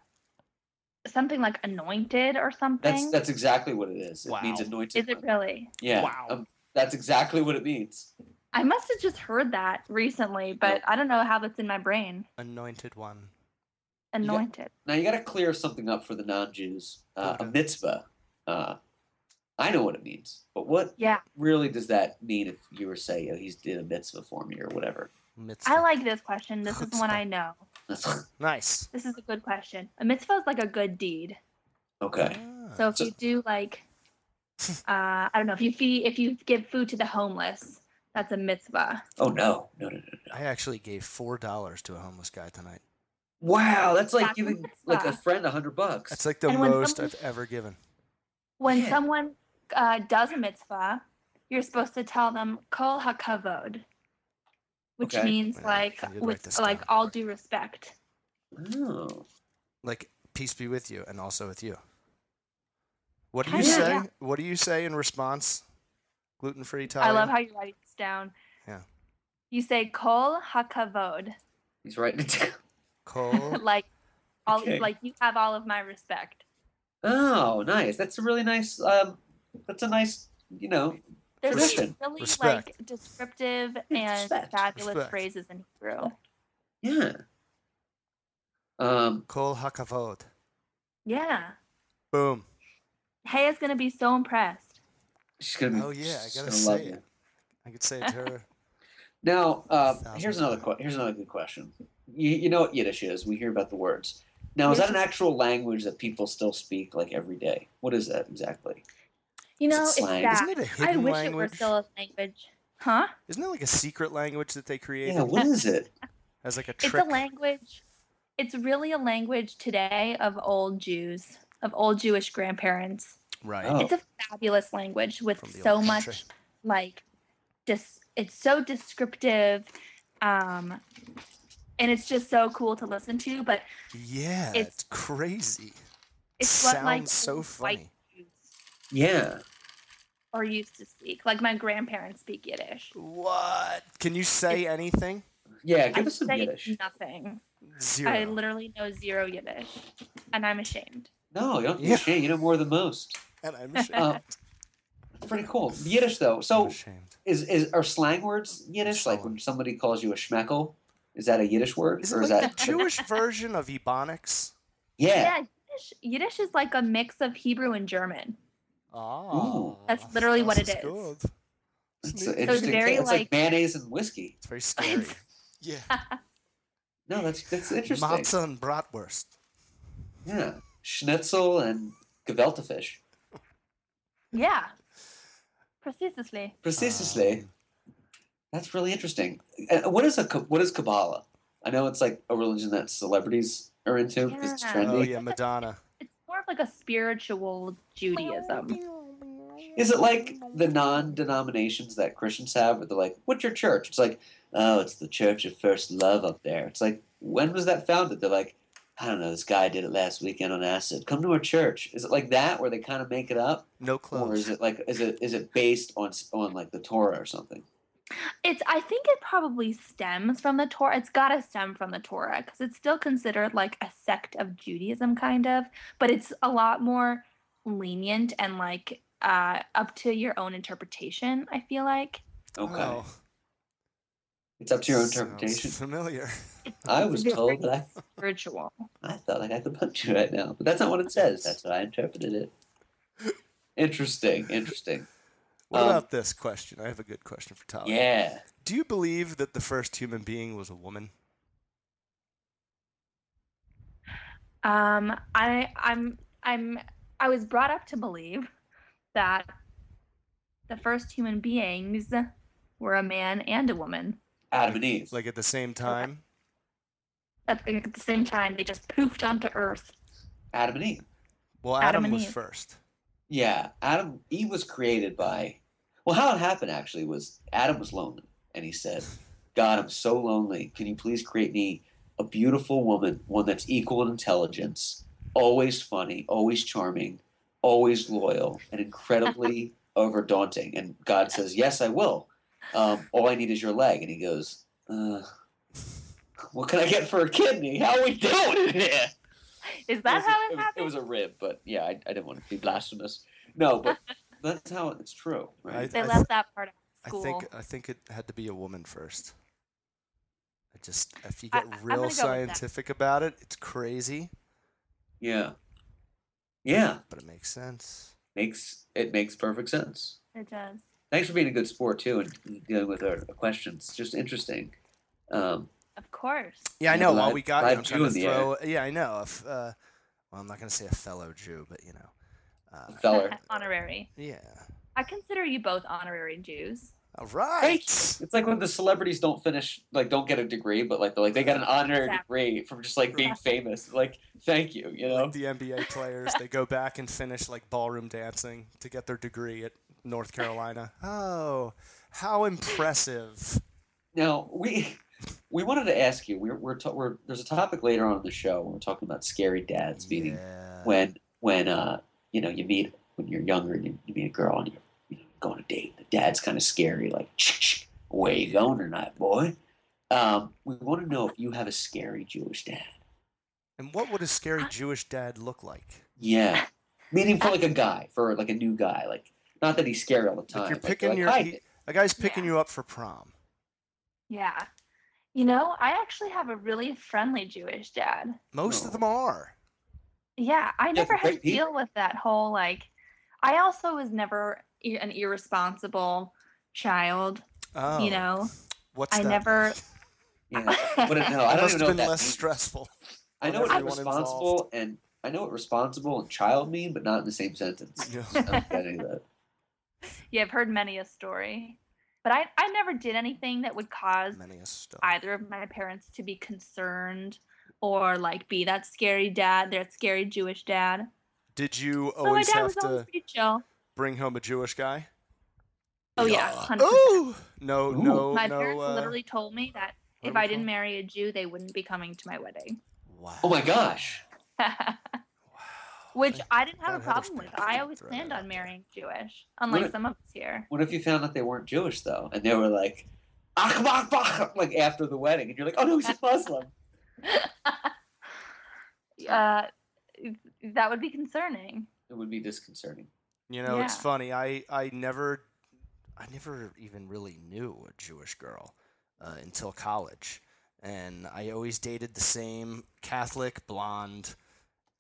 Speaker 4: something like anointed or something.
Speaker 1: That's that's exactly what it is. It means anointed.
Speaker 4: Is it really?
Speaker 1: Yeah.
Speaker 2: Wow.
Speaker 1: um, that's exactly what it means.
Speaker 4: I must have just heard that recently, but I don't know how that's in my brain.
Speaker 2: Anointed one.
Speaker 4: Anointed.
Speaker 1: Now you got to clear something up for the non-Jews. Uh, A
Speaker 2: Okay.
Speaker 1: mitzvah. Uh, I know what it means, but what
Speaker 4: Yeah.
Speaker 1: really does that mean if you were say oh, he's did a mitzvah for me or whatever?
Speaker 2: Mitzvah.
Speaker 4: I like this question. This is one I know.
Speaker 2: Nice.
Speaker 4: This is a good question. A mitzvah is like a good deed.
Speaker 1: okay.
Speaker 2: Ah.
Speaker 4: So if
Speaker 1: So-
Speaker 4: you do like, uh, I don't know, if you feed, if you give food to the homeless, that's a mitzvah.
Speaker 1: Oh no, no, no, no, no.
Speaker 2: I actually gave four dollars to a homeless guy tonight.
Speaker 1: Wow, that's like
Speaker 4: That's a
Speaker 1: giving like a friend a hundred bucks.
Speaker 2: That's like the most
Speaker 4: someone-
Speaker 2: I've ever given.
Speaker 4: When
Speaker 1: Yeah.
Speaker 4: someone uh, does a mitzvah, you're supposed to tell them kol hakavod, which
Speaker 1: Okay.
Speaker 4: means
Speaker 2: Yeah,
Speaker 4: like
Speaker 2: I did write
Speaker 4: with
Speaker 2: this
Speaker 4: like
Speaker 2: down.
Speaker 4: all due respect.
Speaker 1: oh,
Speaker 2: Like peace be with you, and also with you. What do you
Speaker 4: Kinda,
Speaker 2: say?
Speaker 4: yeah.
Speaker 2: What do you say in response? Gluten free
Speaker 4: time.
Speaker 2: I
Speaker 4: love how you write this down.
Speaker 2: Yeah.
Speaker 4: You say kol hakavod,
Speaker 1: he's writing it down.
Speaker 2: Cole.
Speaker 4: like all
Speaker 1: Okay.
Speaker 4: like you have all of my respect.
Speaker 1: Oh, nice. That's a really nice. Um, that's a nice. You know,
Speaker 4: There's
Speaker 1: Tradition.
Speaker 4: really
Speaker 2: Respect.
Speaker 4: like descriptive and
Speaker 1: Respect.
Speaker 4: fabulous
Speaker 2: Respect.
Speaker 4: phrases in Hebrew.
Speaker 1: yeah. Um,
Speaker 2: kol hakavod.
Speaker 4: Yeah.
Speaker 2: Boom.
Speaker 4: Haya's gonna be so impressed.
Speaker 1: she's gonna be.
Speaker 2: Oh, yeah, I gotta
Speaker 1: gonna love
Speaker 2: say
Speaker 1: you.
Speaker 2: it. I could say it to her.
Speaker 1: Now, uh, here's another
Speaker 2: times.
Speaker 1: que- here's another good question. You, you know what Yiddish is? We hear about the words. Now, is that an actual language that people still speak like every day? What is that exactly?
Speaker 4: You
Speaker 1: Is it
Speaker 4: know, it's
Speaker 1: slang?
Speaker 4: that.
Speaker 2: Isn't it a
Speaker 4: I
Speaker 2: hidden I
Speaker 4: wish it were still a language. Huh?
Speaker 2: Isn't it like a secret language that they created
Speaker 1: Yeah, what is it?
Speaker 2: as like a trick.
Speaker 4: It's a language. It's really a language today of old Jews, of old Jewish grandparents.
Speaker 2: Right.
Speaker 1: Oh.
Speaker 4: It's a fabulous language with so much
Speaker 2: country.
Speaker 4: like dis it's so descriptive um and it's just so cool to listen to but
Speaker 2: Yeah,
Speaker 4: it's-
Speaker 2: it's, crazy.
Speaker 4: it's what like
Speaker 2: Sounds so funny.
Speaker 4: white Jews
Speaker 1: Yeah.
Speaker 4: Or used to speak like my grandparents speak yiddish
Speaker 2: What? Can you say anything?
Speaker 1: Yeah,
Speaker 4: i
Speaker 1: give us some
Speaker 4: say
Speaker 1: Yiddish.
Speaker 4: nothing
Speaker 2: Zero.
Speaker 4: i literally know zero yiddish and i'm ashamed
Speaker 1: No, you don't be
Speaker 2: Yeah.
Speaker 1: ashamed. You know more than most.
Speaker 2: and I'm ashamed.
Speaker 1: That's pretty cool. Yiddish though.
Speaker 2: I'm
Speaker 1: So is is are slang words Yiddish? Like when somebody calls you a schmeckel, is that a Yiddish word
Speaker 2: Is
Speaker 1: or
Speaker 2: it
Speaker 1: is
Speaker 2: like
Speaker 1: that
Speaker 2: the Jewish version of Ebonics?
Speaker 1: yeah?
Speaker 4: yeah yiddish, yiddish is like a mix of hebrew and german
Speaker 2: Oh,
Speaker 4: That's literally what it
Speaker 2: is.
Speaker 4: is.
Speaker 2: Good.
Speaker 1: It's,
Speaker 2: It's
Speaker 1: a-
Speaker 2: neat.
Speaker 1: interesting.
Speaker 4: very,
Speaker 1: it's like,
Speaker 4: like-
Speaker 1: mayonnaise and whiskey.
Speaker 2: It's very scary. yeah.
Speaker 1: No, that's that's interesting.
Speaker 2: Matzah and bratwurst.
Speaker 1: Yeah, schnitzel and gefilte fish.
Speaker 4: yeah precisely
Speaker 1: Precisely.
Speaker 2: Um,
Speaker 1: That's really interesting. Uh, What is a Ka- what is Kabbalah? I know it's like a religion that celebrities are into because it's
Speaker 4: Yeah.
Speaker 1: trendy.
Speaker 2: oh yeah, Madonna.
Speaker 4: It's more of like a spiritual judaism
Speaker 1: Is it like the non-denominations that Christians have, where they're like, "What's your church?" It's like, "Oh, it's the Church of First Love up there." It's like, when was that founded? They're like, "I don't know. This guy did it last weekend on acid. Come to our church." Is it like that, where they kind of make it up,
Speaker 2: No
Speaker 1: clues.
Speaker 2: or
Speaker 1: is it like is it is it based on on like the Torah or something?
Speaker 4: It's I think it probably stems from the Torah. It's got to stem from the Torah because it's still considered like a sect of Judaism kind of, but it's a lot more lenient and like uh up to your own interpretation, I feel like.
Speaker 1: Okay,
Speaker 2: Oh,
Speaker 1: it's up to your own
Speaker 2: sounds
Speaker 1: interpretation.
Speaker 2: Familiar.
Speaker 1: I was told that I
Speaker 4: spiritual.
Speaker 1: I felt like I could punch you right now, but that's not what it says. That's what I interpreted it. Interesting, interesting.
Speaker 2: What
Speaker 1: Um,
Speaker 2: about this question? I have a good question for Tyler.
Speaker 1: Yeah.
Speaker 2: Do you believe that the first human being was a woman?
Speaker 4: Um, I I'm I'm I was brought up to believe that the first human beings were a man and a woman.
Speaker 1: Adam and Eve.
Speaker 2: Like at the same time.
Speaker 4: At the, at the same time, they just poofed onto Earth.
Speaker 1: Adam and Eve.
Speaker 2: Well,
Speaker 4: Adam
Speaker 2: Adam, was
Speaker 4: Eve.
Speaker 2: first.
Speaker 1: Yeah, Adam Eve was created by well, how it happened actually was Adam was lonely and he said, God, I'm so lonely. Can you please create me a beautiful woman, one that's equal in intelligence, always funny, always charming, always loyal, and incredibly over daunting. And God says, Yes, I will. Um, all I need is your leg. And he goes, uh, what can I get for a kidney? How are we doing here?
Speaker 4: Is
Speaker 1: it
Speaker 4: that
Speaker 1: was,
Speaker 4: how
Speaker 1: a,
Speaker 4: it
Speaker 1: it, was, it was a rib, but yeah, I, I didn't want to be blasphemous. No, but that's how it's true, right?
Speaker 2: I-
Speaker 4: they
Speaker 2: I
Speaker 4: left that part out of
Speaker 2: I think I think it had to be a woman first. I just if you get
Speaker 4: I'm
Speaker 2: real
Speaker 4: go with that.
Speaker 2: scientific about it, it's crazy,
Speaker 1: yeah, yeah,
Speaker 2: but it makes sense.
Speaker 1: makes it makes perfect sense.
Speaker 4: it does.
Speaker 1: Thanks for being a good sport too and dealing with our questions. Just interesting. Um,
Speaker 4: Of course.
Speaker 2: Yeah, I know. While we got
Speaker 1: I
Speaker 2: you,
Speaker 1: have
Speaker 2: I'm trying to
Speaker 1: in the
Speaker 2: throw. Yeah, I know. If, uh, well, I'm not gonna say a fellow Jew, but you know. Uh,
Speaker 1: feller.
Speaker 4: honorary.
Speaker 2: yeah.
Speaker 4: I consider you both honorary Jews.
Speaker 2: All right.
Speaker 1: It's like when the celebrities don't finish, like don't get a degree, but like they're like they got an honorary
Speaker 4: Exactly.
Speaker 1: degree from just like being famous. Like, thank you, you know.
Speaker 2: Like the NBA players, they go back and finish like ballroom dancing to get their degree at North Carolina. Oh, how impressive!
Speaker 1: Now we we wanted to ask you. We're we're, ta- we're there's a topic later on in the show. When we're talking about scary dads, meaning
Speaker 2: Yeah.
Speaker 1: when when uh you know you meet when you're younger and you, you meet a girl and you're you know, going on a date. The dad's kind of scary, like where you going tonight, boy? Um, we want to know if you have a scary Jewish dad.
Speaker 2: And what would a scary Jewish dad look like?
Speaker 1: Yeah, meaning for like a guy, for like a new guy, like not that he's scary all the time.
Speaker 2: Like you're picking
Speaker 1: like,
Speaker 2: your
Speaker 1: "Hi,
Speaker 2: he- a guy's picking
Speaker 4: Yeah.
Speaker 2: you up for prom.
Speaker 4: Yeah. You know, I actually have a really friendly Jewish dad.
Speaker 2: Most of them are.
Speaker 4: Yeah, I never had to
Speaker 1: great people.
Speaker 4: deal with that whole like. I also was never an irresponsible child.
Speaker 2: Oh,
Speaker 4: You know,
Speaker 2: what's
Speaker 4: I
Speaker 2: that
Speaker 4: never.
Speaker 2: like?
Speaker 1: Yeah. What a- no, I don't even know
Speaker 2: have
Speaker 1: what
Speaker 2: been
Speaker 1: that
Speaker 2: less
Speaker 1: means.
Speaker 2: stressful.
Speaker 1: I know what
Speaker 2: everyone
Speaker 1: responsible and I know what responsible and child mean, but not in the same sentence.
Speaker 2: Yeah.
Speaker 1: I don't get any of that.
Speaker 4: Yeah, I've heard many a story, but I I never did anything that would cause
Speaker 2: Many a stuff.
Speaker 4: either of my parents to be concerned or like be that scary dad, that scary Jewish dad.
Speaker 2: Did you
Speaker 4: So my
Speaker 2: always
Speaker 4: dad
Speaker 2: have
Speaker 4: was always
Speaker 2: to
Speaker 4: chill.
Speaker 2: bring home a Jewish guy?
Speaker 4: Oh yeah, hundred percent.
Speaker 2: Oh no,
Speaker 1: Ooh.
Speaker 2: no,
Speaker 4: My
Speaker 2: no.
Speaker 4: parents
Speaker 2: uh,
Speaker 4: literally told me that if I didn't marry a Jew, they wouldn't be coming to my wedding.
Speaker 2: Wow.
Speaker 1: Oh my gosh.
Speaker 4: Which I didn't have a problem with. I always planned on marrying Jewish, unlike
Speaker 1: if-
Speaker 4: some of us here.
Speaker 1: What if you found out they weren't Jewish though, and they were like, "Ach, bach, bach," like after the wedding, and you're like, "Oh no, he's a Muslim."
Speaker 4: Uh, that would be concerning.
Speaker 1: It would be disconcerting.
Speaker 2: You know, it's funny. I I never, I never even really knew a Jewish girl uh, until college, and I always dated the same Catholic blonde,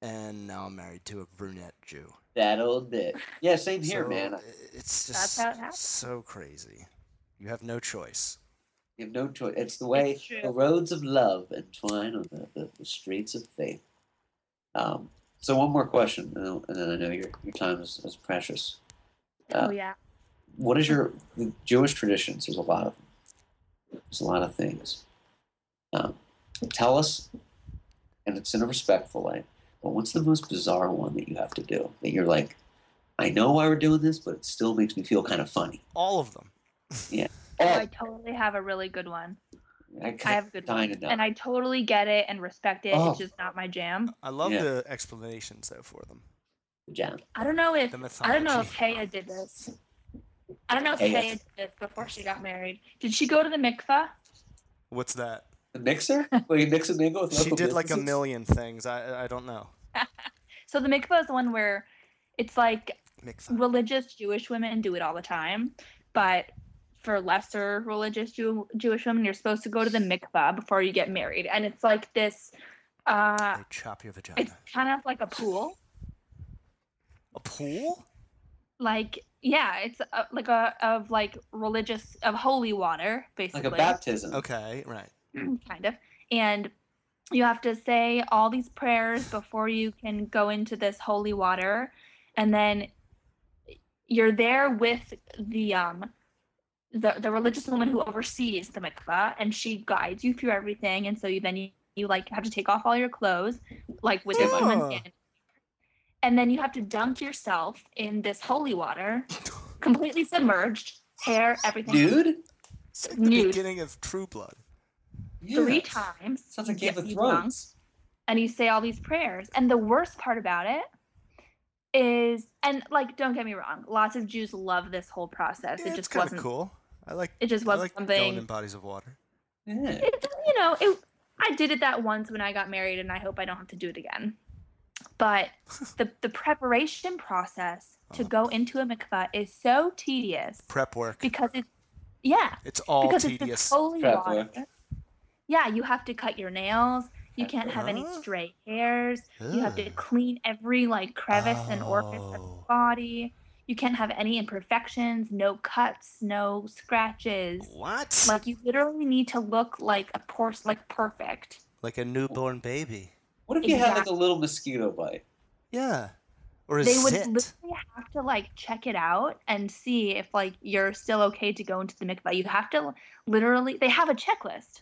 Speaker 2: and now I'm married to a brunette Jew.
Speaker 1: That old bit. Yeah, same here,
Speaker 2: So,
Speaker 1: man.
Speaker 2: i- It's
Speaker 4: That's
Speaker 2: just
Speaker 4: how it
Speaker 2: so crazy. You have no choice.
Speaker 1: You have no choice. It's the way
Speaker 4: It's
Speaker 1: the roads of love entwine on the, the, the streets of faith. Um, so one more question, and then, I know your your time is, is precious. Uh,
Speaker 4: oh yeah.
Speaker 1: what is your the Jewish traditions? There's a lot of them. There's a lot of things. Um, tell us, and it's in a respectful way. But what's the most bizarre one that you have to do? That you're like, I know why we're doing this, but it still makes me feel kind of funny.
Speaker 2: All of them.
Speaker 4: Oh,
Speaker 1: Oh,
Speaker 4: I totally have a really good one.
Speaker 1: I,
Speaker 4: I have a good
Speaker 1: dying
Speaker 4: one,
Speaker 1: to
Speaker 4: and I totally get it and respect it.
Speaker 1: Oh.
Speaker 4: It's just not my jam.
Speaker 2: I love
Speaker 1: Yeah.
Speaker 2: the explanations though for them.
Speaker 1: Jam.
Speaker 4: I don't know if I don't know if
Speaker 2: mythology.
Speaker 4: Kaya did this. I don't know if
Speaker 1: Kaya.
Speaker 4: Kaya did this before she got married. Did she go to the mikvah?
Speaker 2: What's that?
Speaker 1: The mixer? Like you mix and mingle with
Speaker 2: She
Speaker 1: local
Speaker 2: did like a million things. I I don't know.
Speaker 4: So the mikvah is the one where it's like
Speaker 2: Mikvah.
Speaker 4: religious Jewish women do it all the time, but for lesser religious Jew- Jewish women, you're supposed to go to the mikvah before you get married, and it's like this. Uh,
Speaker 2: They chop your vagina.
Speaker 4: it's kind of like a pool.
Speaker 2: A pool?
Speaker 4: Like yeah, it's a, like a of like religious of holy water basically.
Speaker 1: Like a baptism.
Speaker 2: Okay, right.
Speaker 4: kind of. And you have to say all these prayers before you can go into this holy water and then you're there with the um the, the religious woman who oversees the mikvah and she guides you through everything and so you then you, you like have to take off all your clothes like with your hand and then you have to dunk yourself in this holy water completely submerged hair everything
Speaker 1: Nude?
Speaker 2: It's like the
Speaker 4: Nude.
Speaker 2: beginning of True Blood.
Speaker 4: three
Speaker 1: Yeah.
Speaker 4: times
Speaker 1: Sounds like Game
Speaker 4: Yeah,
Speaker 1: of Thrones.
Speaker 4: and you say all these prayers. And the worst part about it is, and like, don't get me wrong, lots of Jews love this whole process.
Speaker 2: Yeah,
Speaker 4: it just
Speaker 2: kind
Speaker 4: wasn't.
Speaker 2: cool. I like.
Speaker 4: It just wasn't
Speaker 2: like
Speaker 4: something.
Speaker 2: going in bodies of water.
Speaker 1: Yeah.
Speaker 4: It, you know, it. I did it that once when I got married, and I hope I don't have to do it again. But the the preparation process to go oh. into a mikvah is so tedious
Speaker 2: Prep work.
Speaker 4: because it's yeah
Speaker 2: It's all
Speaker 4: because it's
Speaker 2: tedious.
Speaker 4: this holy
Speaker 1: Prep
Speaker 4: water.
Speaker 1: work.
Speaker 4: Yeah, you have to cut your nails. You can't have any stray hairs. You have to clean every like crevice and orifice of
Speaker 2: Oh.
Speaker 4: the body. You can't have any imperfections, no cuts, no scratches.
Speaker 2: What?
Speaker 4: Like you literally need to look like a porce like perfect.
Speaker 2: Like a newborn baby.
Speaker 1: What if you had like a
Speaker 4: Exactly.
Speaker 1: little mosquito bite?
Speaker 2: Yeah. Or a
Speaker 4: They would
Speaker 2: zit.
Speaker 4: literally have to like check it out and see if like you're still okay to go into the mikvah. You have to literally they have a checklist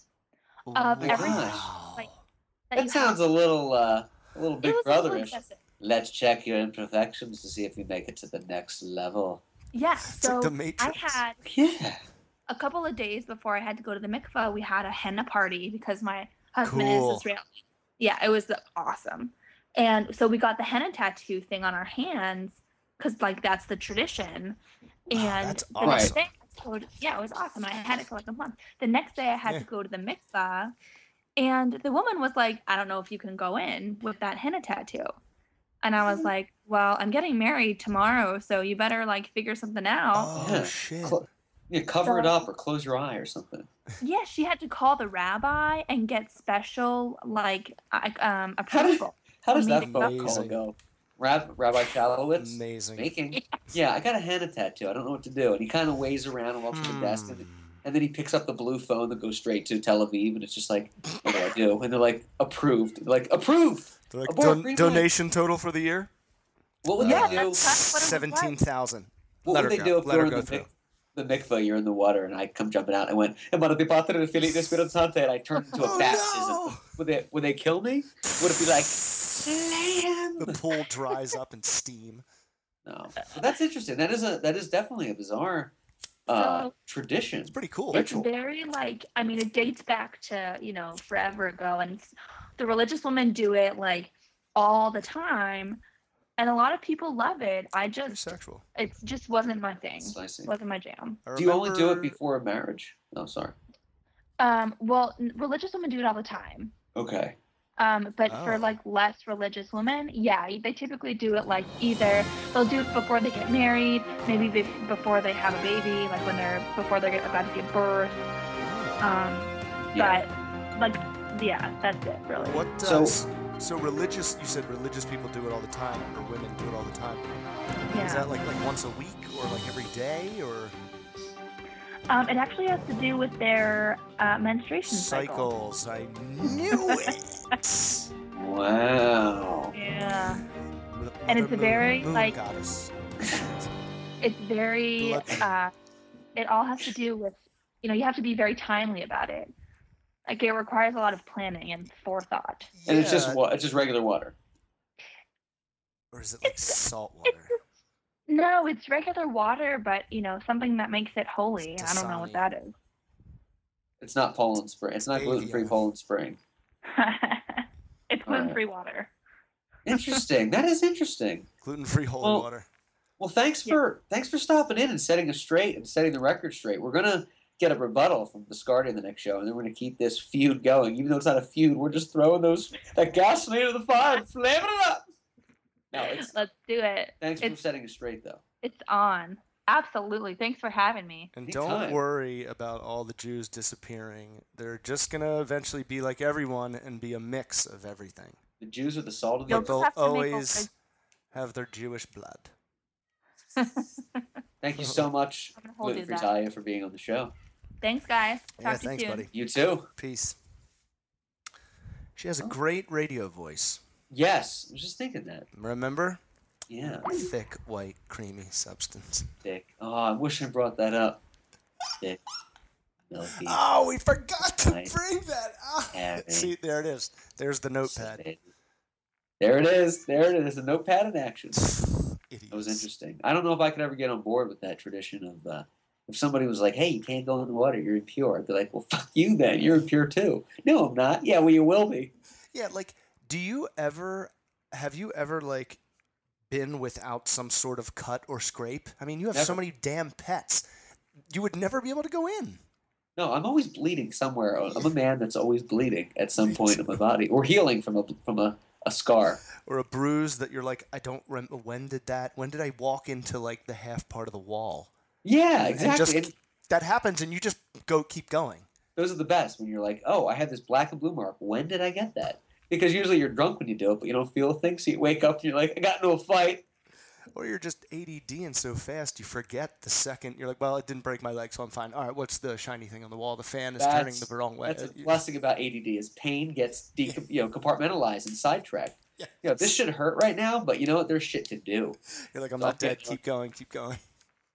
Speaker 4: of
Speaker 1: everything,
Speaker 2: Wow.
Speaker 4: like, that
Speaker 1: That
Speaker 4: you
Speaker 1: sounds
Speaker 4: have.
Speaker 1: a little, uh, a little
Speaker 4: It
Speaker 1: big
Speaker 4: was a little
Speaker 1: brotherish.
Speaker 4: excessive.
Speaker 1: Let's check your imperfections to see if you make it to the next level.
Speaker 4: Yeah, so
Speaker 2: like the
Speaker 4: I had
Speaker 1: Yeah.
Speaker 4: a couple of days before I had to go to the mikvah, we had a henna party because my husband
Speaker 2: Cool.
Speaker 4: is Israeli. Yeah, it was awesome. And so we got the henna tattoo thing on our hands because like that's the tradition.
Speaker 2: Wow,
Speaker 4: And
Speaker 2: that's
Speaker 4: the next day, I had to- yeah, it was awesome. I had it for like a month. The next day, I had
Speaker 2: Yeah.
Speaker 4: to go to the mikvah, and the woman was like, "I don't know if you can go in with that henna tattoo." And I
Speaker 2: Mm-hmm.
Speaker 4: was like, "Well, I'm getting married tomorrow, so you better like figure something out."
Speaker 2: Oh
Speaker 1: Yeah.
Speaker 2: shit.
Speaker 1: Cl- Yeah, cover it up or close your eye or something.
Speaker 4: Yeah, she had to call the rabbi and get special like I- um
Speaker 1: How did-
Speaker 4: approval.
Speaker 1: How does that
Speaker 4: Amazing.
Speaker 1: phone call go? Rab- Rabbi Chalowitz
Speaker 2: Amazing.
Speaker 1: speaking. Yeah, I got a henna tattoo. I don't know what to do. And he kind of weighs around and walks to the desk, and,
Speaker 2: Hmm.
Speaker 1: and then he picks up the blue phone that goes straight to Tel Aviv, and it's just like, what do I do? And they're like, approved. They're like, approved.
Speaker 2: They're like,
Speaker 1: Abort,
Speaker 2: don- donation total for the year?
Speaker 1: What would
Speaker 4: Yeah,
Speaker 1: they do?
Speaker 4: that's kind of what it was like.
Speaker 2: Seventeen thousand.
Speaker 1: What
Speaker 2: Let
Speaker 1: would they
Speaker 2: go.
Speaker 1: do if
Speaker 2: Let her
Speaker 1: during
Speaker 2: go
Speaker 1: the,
Speaker 2: through.
Speaker 1: the mikvah you're in the water and I come jumping out and I went, "And the padre de Felipe Espírito Santo," and I turned into a
Speaker 2: Oh,
Speaker 1: baptism?
Speaker 2: no.
Speaker 1: Would they would they kill me? Would it be like slam?
Speaker 2: The pool dries up in steam.
Speaker 1: No, but that's interesting. That is a that is definitely a bizarre uh,
Speaker 4: So-
Speaker 1: tradition.
Speaker 2: It's pretty cool.
Speaker 4: It's
Speaker 1: Ritual.
Speaker 4: very like I mean it dates back to, you know, forever ago and s- the religious women do it like all the time and a lot of people love it. I
Speaker 2: Very
Speaker 4: just
Speaker 2: sexual.
Speaker 4: it just wasn't my thing.
Speaker 1: That's nice.
Speaker 4: Wasn't my jam.
Speaker 2: I
Speaker 1: Do you only do it before a marriage? No, sorry.
Speaker 4: Um well, religious women do it all the time.
Speaker 1: Okay.
Speaker 4: Um, but
Speaker 2: Oh.
Speaker 4: for like less religious women, yeah, they typically do it like either they'll do it before they get married, maybe be- before they have a baby, like when they're before they're about to give birth. Um,
Speaker 1: Yeah.
Speaker 4: but like, yeah, that's it really.
Speaker 2: What
Speaker 1: So-
Speaker 2: does so, religious? You said religious people do it all the time, or women do it all the time.
Speaker 4: Yeah.
Speaker 2: Is that like like once a week, or like every day, or
Speaker 4: Um, it actually has to do with their uh, menstruation cycle.
Speaker 2: cycles? I knew it.
Speaker 1: Wow.
Speaker 4: Yeah,
Speaker 2: Mother
Speaker 4: And it's
Speaker 2: moon-
Speaker 4: very,
Speaker 2: moon
Speaker 4: like-
Speaker 2: goddess.
Speaker 4: it's very. Uh, it all has to do with you know you have to be very timely about it. Like it requires a lot of planning and forethought.
Speaker 1: And it's just wa- it's just regular water.
Speaker 2: or is it like
Speaker 4: it's-
Speaker 2: salt
Speaker 4: it's
Speaker 2: water?
Speaker 4: No, it's regular water, but you know something that makes it holy. I don't know what that is.
Speaker 1: It's not Poland Spring. It's not gluten free
Speaker 2: Stevia.
Speaker 1: Poland Spring.
Speaker 4: it's gluten-free water.
Speaker 1: Interesting. that is interesting.
Speaker 2: Gluten-free holy
Speaker 1: Well,
Speaker 2: water.
Speaker 1: Well, thanks
Speaker 4: Yeah.
Speaker 1: for thanks for stopping in and setting us straight and setting the record straight. We're gonna get a rebuttal from Biscardi in the next show, and then we're gonna keep this feud going. Even though it's not a feud, we're just throwing those that gasoline into the fire, flaming it up. No, it's
Speaker 4: Let's do it.
Speaker 1: thanks for setting us straight though.
Speaker 4: it's on. Absolutely. Thanks for having me.
Speaker 2: And
Speaker 1: anytime.
Speaker 2: don't worry about all the Jews disappearing. They're just gonna eventually be like everyone and be a mix of everything.
Speaker 1: The Jews are the salt of the earth.
Speaker 2: They'll
Speaker 4: just make
Speaker 2: always have their Jewish blood.
Speaker 1: Thank you so much,
Speaker 4: I'm gonna hold
Speaker 1: Gluten
Speaker 4: you
Speaker 1: Free
Speaker 4: that.
Speaker 1: Talia, for being on the show.
Speaker 4: Thanks, guys.
Speaker 2: Yeah,
Speaker 4: Talk to you
Speaker 2: thanks,
Speaker 4: soon.
Speaker 2: buddy.
Speaker 1: You too.
Speaker 2: Peace. She has a great radio voice.
Speaker 1: Yes, I was just thinking that.
Speaker 2: Remember?
Speaker 1: Yeah,
Speaker 2: Thick, white, creamy substance.
Speaker 1: Thick. Oh, I wish I brought that up. Dick. Milky.
Speaker 2: Oh, we forgot to
Speaker 1: Right.
Speaker 2: bring that. Ah.
Speaker 1: Yeah,
Speaker 2: See, there it is. There's the notepad.
Speaker 1: There it is. There it is. A notepad in action.
Speaker 2: Idiots.
Speaker 1: That was interesting. I don't know if I could ever get on board with that tradition of uh, if somebody was like, "Hey, you can't go in the water. You're impure." I'd be like, "Well, fuck you then. You're impure too." No, I'm not. Yeah, well, you will be.
Speaker 2: Yeah, like, do you ever have you ever like been without some sort of cut or scrape? I mean, you have so many damn pets. You would never be able to go in.
Speaker 1: No, I'm always bleeding somewhere. I'm a man that's always bleeding at some point in my body, or healing from a from a, a scar.
Speaker 2: Or a bruise that you're like, I don't remember. When did that? When did I walk into like the half part of the wall?
Speaker 1: Yeah,
Speaker 2: And
Speaker 1: exactly.
Speaker 2: just that happens, and you just go keep going.
Speaker 1: those are the best when you're like, "Oh, I have this black and blue mark. When did I get that?" Because usually you're drunk when you do it, but you don't feel a thing. So you wake up and you're like, "I got into a fight."
Speaker 2: Or you're just ADD and so fast you forget the second. You're like, well, it didn't break my leg, so I'm fine. All right, what's the shiny thing on the wall? The fan is turning the wrong way.
Speaker 1: That's
Speaker 2: Uh,
Speaker 1: the
Speaker 2: you-
Speaker 1: blessing about ADD is pain gets de- you know compartmentalized and sidetracked.
Speaker 2: Yeah.
Speaker 1: You know, this should hurt right now, but you know what? There's shit to do.
Speaker 2: You're like, I'm not dead. Keep going. Keep going.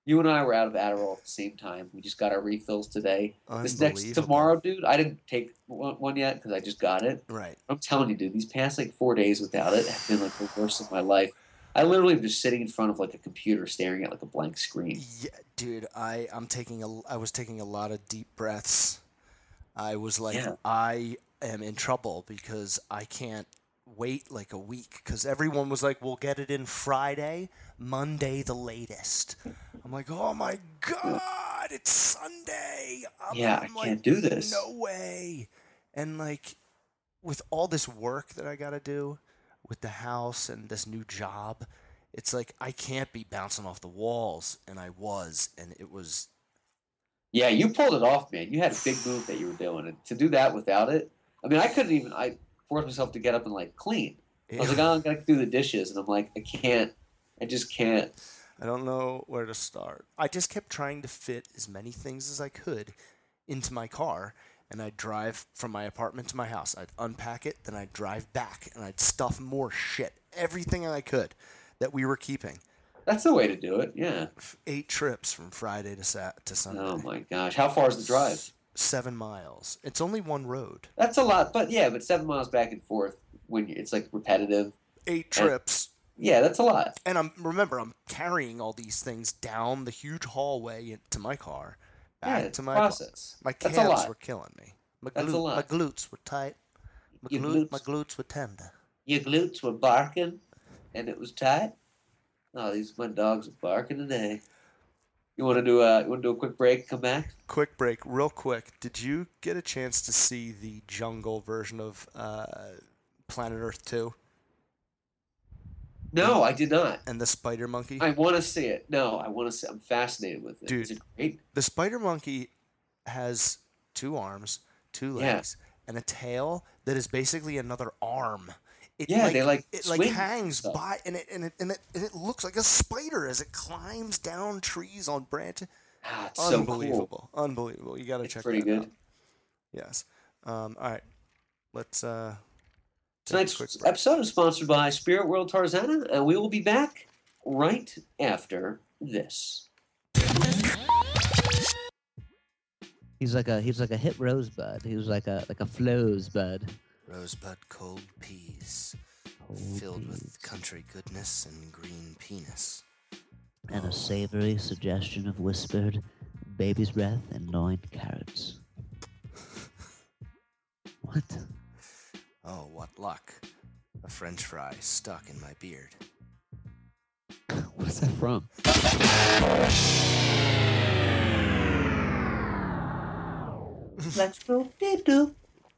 Speaker 1: You and I were out of Adderall at the same time. We just got our refills today. This next tomorrow, dude. I didn't take one, one yet because I just got it.
Speaker 2: Right.
Speaker 1: I'm telling you, dude. These past like four days without it have been like the worst of my life. I literally am just sitting in front of like a computer, staring at like a blank screen.
Speaker 2: Yeah, dude, I I'm taking a I was taking a lot of deep breaths. I was like
Speaker 1: Yeah.
Speaker 2: I am in trouble because I can't wait like a week cuz everyone was like we'll get it in Friday, Monday the latest. I'm like, "Oh my god, it's Sunday." I'm,
Speaker 1: Yeah, I
Speaker 2: I'm like,
Speaker 1: can't do this.
Speaker 2: No way. And like with all this work that I got to do with the house and this new job, it's like I can't be bouncing off the walls, and I was, and it was.
Speaker 1: Yeah, you pulled it off, man. You had a big move that you were doing, and to do that without it, I mean, I couldn't even. I forced myself to get up and like clean. I was like, oh, I'm gonna do the dishes, and I'm like, I can't. I just can't.
Speaker 2: I don't know where to start. I just kept trying to fit as many things as I could into my car, and I'd drive from my apartment to my house. I'd unpack it, then I'd drive back, and I'd stuff more shit, everything I could that we were keeping.
Speaker 1: That's the way to do it. Yeah.
Speaker 2: Eight trips from Friday to Sat to Sunday.
Speaker 1: Oh my gosh, how far is the drive?
Speaker 2: Seven miles. It's only one road.
Speaker 1: That's a lot, but yeah, but seven miles back and forth when you, it's like repetitive.
Speaker 2: Eight trips.
Speaker 1: Yeah, that's a lot.
Speaker 2: And I'm remember I'm carrying all these things down the huge hallway to my car, back
Speaker 1: it's
Speaker 2: to my
Speaker 1: process.
Speaker 2: My
Speaker 1: That's a
Speaker 2: calves were killing me. My,
Speaker 1: That's a lot.
Speaker 2: my glutes were tight. My,
Speaker 1: Your
Speaker 2: glute, my
Speaker 1: glutes?
Speaker 2: glutes were tender.
Speaker 1: Your glutes were barking, and it was tight. Oh, these my dogs are barking today. You want to do a you want to do a quick break? Come back.
Speaker 2: Quick break, real quick. Did you get a chance to see the jungle version of uh, Planet Earth 2
Speaker 1: No, I did not.
Speaker 2: and the spider monkey?
Speaker 1: I want to see it. No, I want to see. I'm fascinated with it.
Speaker 2: Dude.
Speaker 1: Is it great?
Speaker 2: The spider monkey has two arms, two
Speaker 1: Yeah.
Speaker 2: legs, and a tail that is basically another arm. It
Speaker 1: Yeah, they, like,
Speaker 2: it like hangs
Speaker 1: stuff.
Speaker 2: by, and it and it and it and it looks like a spider as it climbs down trees on branches.
Speaker 1: Ah, it's so cool.
Speaker 2: Unbelievable, unbelievable. You got to
Speaker 1: It's
Speaker 2: check
Speaker 1: pretty
Speaker 2: that
Speaker 1: good.
Speaker 2: out. Yes. Um, all right. Let's uh.
Speaker 1: Tonight's episode is sponsored by Spirit World Tarzana, and we will be back right after this.
Speaker 5: He's like a he's like a hip rosebud. He was like a like a flows bud.
Speaker 2: Rosebud cold peas,
Speaker 5: Cold
Speaker 2: filled with country goodness and green penis.
Speaker 5: and a savory suggestion of whispered baby's breath and gnawing carrots. what?
Speaker 2: Oh, what luck! A French fry stuck in my beard.
Speaker 5: What's that from?
Speaker 1: Blasphemous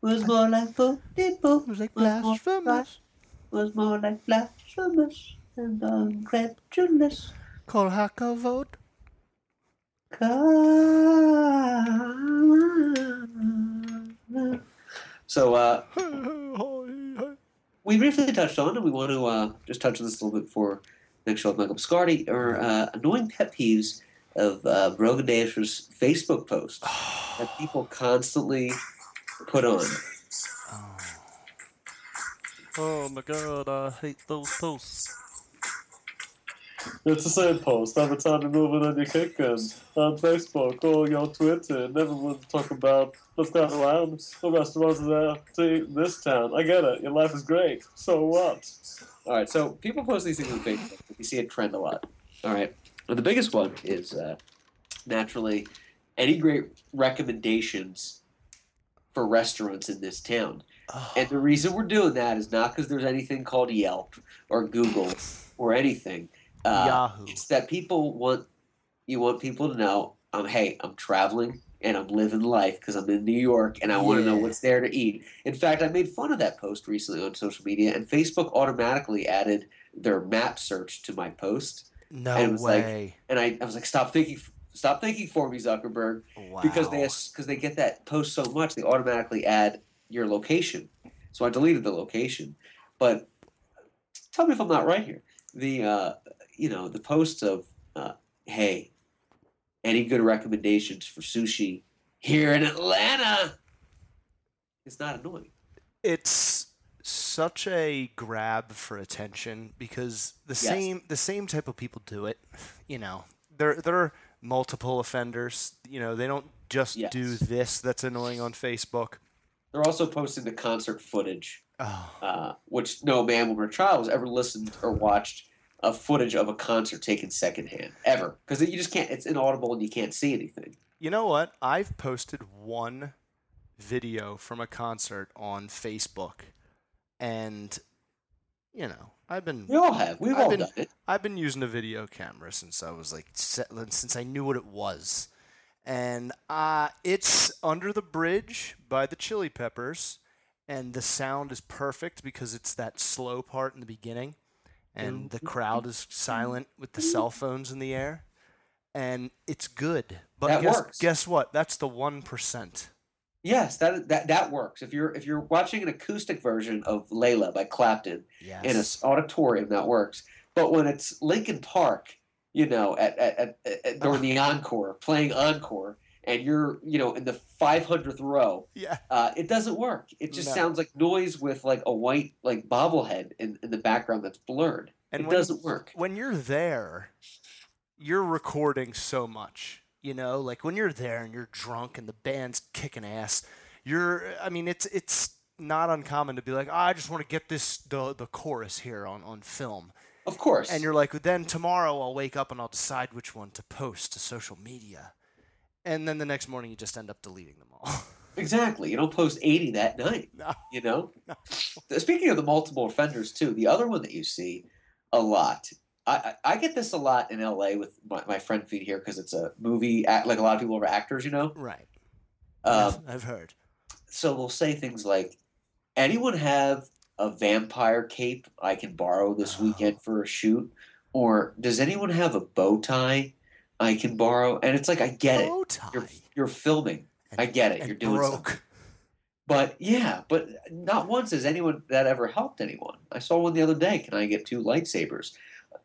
Speaker 1: was more like
Speaker 2: It was like blasphemous.
Speaker 1: was more like blasphemous and incredulous.
Speaker 2: Kol hakavod.
Speaker 1: So uh, we briefly touched on, and we want to uh, just touch on this a little bit before next show with Michael Biscardi, or uh, annoying pet peeves of uh, Brogan Dash's Facebook post that people constantly put on.
Speaker 2: Oh. Oh my god, I hate those posts.
Speaker 1: It's the same post every time you move it on your kicking on Facebook or your Twitter. And everyone talk about let's go around the restaurants there to eat in this town. I get it. Your life is great. So what? All right. So people post these things on Facebook. You see it trend a lot. All right. Well, the biggest one is uh, naturally any great recommendations for restaurants in this town. And the reason we're doing that is not because there's anything called Yelp or Google or anything. Uh,
Speaker 2: Yahoo.
Speaker 1: It's that people want you want people to know, um, hey, I'm traveling and I'm living life because I'm in New York and I want to know what's there to eat. In fact, I made fun of that post recently on social media, and Facebook automatically added their map search to my post.
Speaker 2: No
Speaker 1: and it was like-
Speaker 2: way.
Speaker 1: And I, I was like, stop thinking, stop thinking for me, Zuckerberg
Speaker 2: wow.
Speaker 1: because they because they get that post so much they automatically add your location. So i deleted the location. But tell me if i'm not right here. The uh, you know the posts of uh, hey any good recommendations for sushi here in atlanta? It's not annoying.
Speaker 2: It's such a grab for attention because the same the same type of people do it. You know, they're they're multiple offenders. You know, they don't just do this that's annoying on Facebook.
Speaker 1: they're also posting the concert footage
Speaker 2: Oh,
Speaker 1: uh, which no man, woman, or child has ever listened or watched a footage of a concert taken secondhand ever because you just can't. It's inaudible and you can't see anything.
Speaker 2: you know what? I've posted one video from a concert on Facebook, and you know, I've been
Speaker 1: We all have. We've
Speaker 2: I've
Speaker 1: all
Speaker 2: been-
Speaker 1: done it.
Speaker 2: I've been using a video camera since I was like since I knew what it was, and uh, it's under the bridge by the Chili Peppers, and the sound is perfect because it's that slow part in the beginning, and the crowd is silent with the cell phones in the air, and it's good. But
Speaker 1: That
Speaker 2: guess
Speaker 1: works.
Speaker 2: guess what? That's the one percent.
Speaker 1: Yes, that that that works. If you're if you're watching an acoustic version of Layla by Clapton
Speaker 2: Yes.
Speaker 1: in an auditorium, that works. But when it's Linkin Park, you know, at, at, at, at during the encore, playing encore, and you're you know in the 500th row,
Speaker 2: yeah.
Speaker 1: uh, it doesn't work. It just
Speaker 2: No.
Speaker 1: sounds like noise with like a white like bobblehead in, in the background that's blurred.
Speaker 2: And
Speaker 1: it
Speaker 2: when-
Speaker 1: doesn't work.
Speaker 2: when you're there, you're recording so much. You know, like when you're there and you're drunk and the band's kicking ass, you're. I mean, it's it's not uncommon to be like, "Ah, I just want to get this the the chorus here on on film,
Speaker 1: Of course.
Speaker 2: and you're like, then tomorrow I'll wake up and I'll decide which one to post to social media, and then the next morning you just end up deleting them all.
Speaker 1: exactly. You don't post 80 that night.
Speaker 2: no.
Speaker 1: You know? Speaking of the multiple offenders, too, the other one that you see a lot. I, I get this a lot in LA with my, my friend feed here because it's a movie, act, like a lot of people are actors, you know?
Speaker 2: Right.
Speaker 1: Um,
Speaker 2: I've, heard.
Speaker 1: so we'll say things like, anyone have a vampire cape I can borrow this
Speaker 2: Oh.
Speaker 1: weekend for a shoot? Or does anyone have a bow tie I can borrow? And it's like, I get it.
Speaker 2: Bow tie.
Speaker 1: You're, you're filming.
Speaker 2: And-
Speaker 1: I get it. You're doing
Speaker 2: broke.
Speaker 1: something. But yeah, but not once has anyone that ever helped anyone. I saw one the other day. Can I get two lightsabers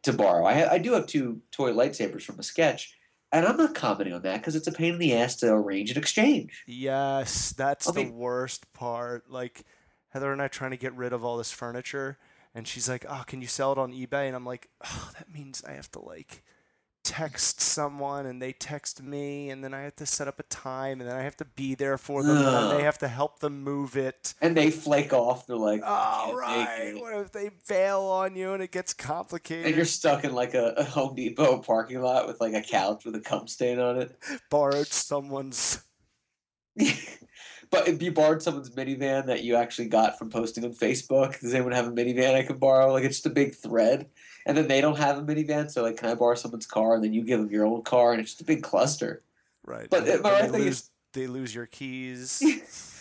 Speaker 1: to borrow? I, I do have two toy lightsabers from a sketch, and I'm not commenting on that because it's a pain in the ass to arrange an exchange.
Speaker 2: Yes, that's
Speaker 1: I
Speaker 2: the worst part. Like Heather and I trying to get rid of all this furniture, and she's like, "Oh, can you sell it on eBay?" And I'm like, "Oh, that means I have to like text someone, and they text me, and then I have to set up a time, and then I have to be there for them, and they have to help them move it."
Speaker 1: And they flake off. They're like,
Speaker 2: Oh, right. What if they bail on you and it gets complicated?
Speaker 1: And you're stuck in like a, a Home Depot parking lot with like a couch with a cum stain on it.
Speaker 2: borrowed someone's.
Speaker 1: but if you borrowed someone's minivan that you actually got from posting on Facebook, does anyone have a minivan I can borrow? Like it's just a big thread, and then they don't have a minivan, so like, can I borrow someone's car? And then you give them your own car, and it's just a big cluster.
Speaker 2: Right.
Speaker 1: But
Speaker 2: and
Speaker 1: I right
Speaker 2: they lose, they lose your keys.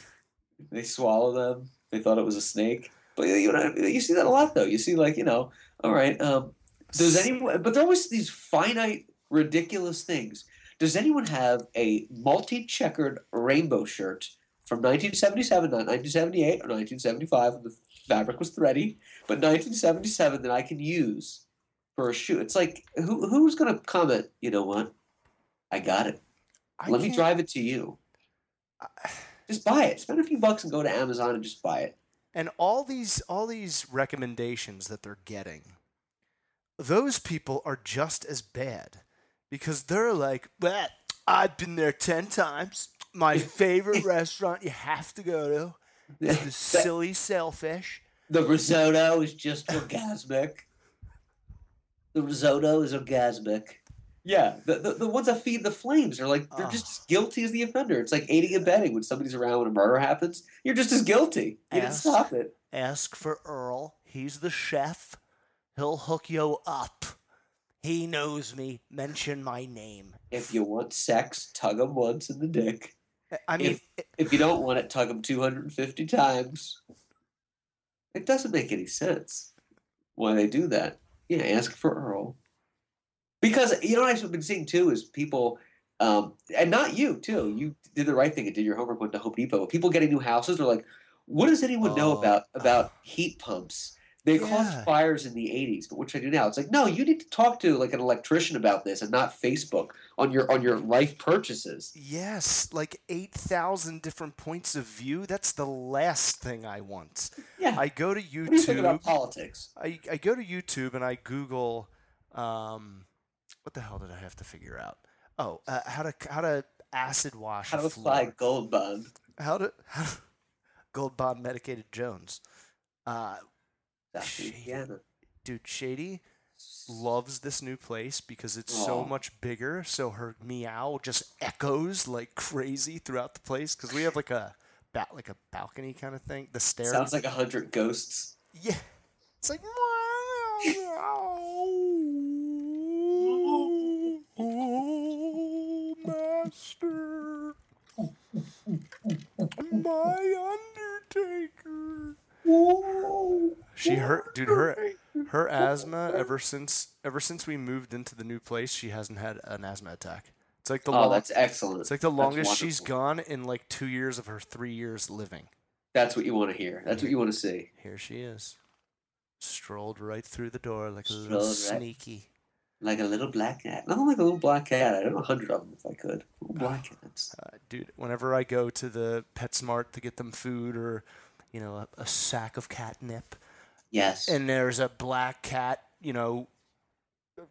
Speaker 1: They swallow them. They thought it was a snake, but you know you see that a lot though. You see like you know, all right. Um, does anyone? But there are always these finite, ridiculous things. Does anyone have a multi-checkered rainbow shirt from 1977, not 1978 or 1975, when the fabric was thready, but 1977 that I can use for a shoe? It's like who who's gonna comment? You know what? I got it.
Speaker 2: I
Speaker 1: Let me
Speaker 2: can't-
Speaker 1: drive it to you. Just buy it. Spend a few bucks and go to Amazon and just buy it.
Speaker 2: And all these all these recommendations that they're getting, those people are just as bad because they're like, well, I've been there ten times. My favorite restaurant you have to go to is the silly sailfish.
Speaker 1: The risotto is just orgasmic. The risotto is orgasmic. Yeah, the, the, the ones that feed the flames are like they're just
Speaker 2: Oh.
Speaker 1: as guilty as the offender. It's like aiding and abetting when somebody's around when a murder happens. You're just as guilty. You didn't stop it.
Speaker 2: Ask for Earl. He's the chef. He'll hook you up. He knows me. Mention my name.
Speaker 1: If you want sex, tug him once in the dick.
Speaker 2: I mean,
Speaker 1: if, if you don't want it, tug them 250 times. It doesn't make any sense why they do that. Yeah, ask for Earl. Because you know what I've been seeing too is people, um, and not you too. You did the right thing and did your homework, went to Home Depot. People getting new houses, they're like, "What does anyone know
Speaker 2: Oh,
Speaker 1: about about heat pumps?" They
Speaker 2: Yeah.
Speaker 1: caused fires in the '80s, but what should I do now? It's like, no, you need to talk to like an electrician about this, and not Facebook on your on your life purchases.
Speaker 2: yes, like 8,000 different points of view. That's the last thing I want.
Speaker 1: Yeah.
Speaker 2: I go to YouTube.
Speaker 1: what do you think about politics?
Speaker 2: I, I go to YouTube and I Google, um, what the hell did I have to figure out? Oh, uh, how to how to acid wash
Speaker 1: How to
Speaker 2: floor.
Speaker 1: apply gold bond?
Speaker 2: How to, how to gold bond medicated Jones. Uh,
Speaker 1: South
Speaker 2: Shady.
Speaker 1: Louisiana.
Speaker 2: dude, Shady loves this new place because it's so much bigger. So her meow just echoes like crazy throughout the place because we have like a bat, like a balcony kind of thing. The stairs.
Speaker 1: Sounds like a hundred ghosts.
Speaker 2: yeah. It's like master, my undertaker. She hurt, dude. Her her asthma ever since ever since we moved into the new place, she hasn't had an asthma attack. It's like the
Speaker 1: Oh,
Speaker 2: long,
Speaker 1: that's excellent.
Speaker 2: it's like the longest she's gone in like two years of her three years living.
Speaker 1: That's what you want to hear. That's what you want to see.
Speaker 2: Here she is, strolled right through the door like a little
Speaker 1: Strolled right-
Speaker 2: sneaky.
Speaker 1: Like a little black cat. Nothing like a little black cat. I don't know a hundred of them if I could. Little black cats.
Speaker 2: Uh, dude, whenever I go to the PetSmart to get them food or, you know, a, a sack of catnip,
Speaker 1: Yes.
Speaker 2: and there's a black cat, you know,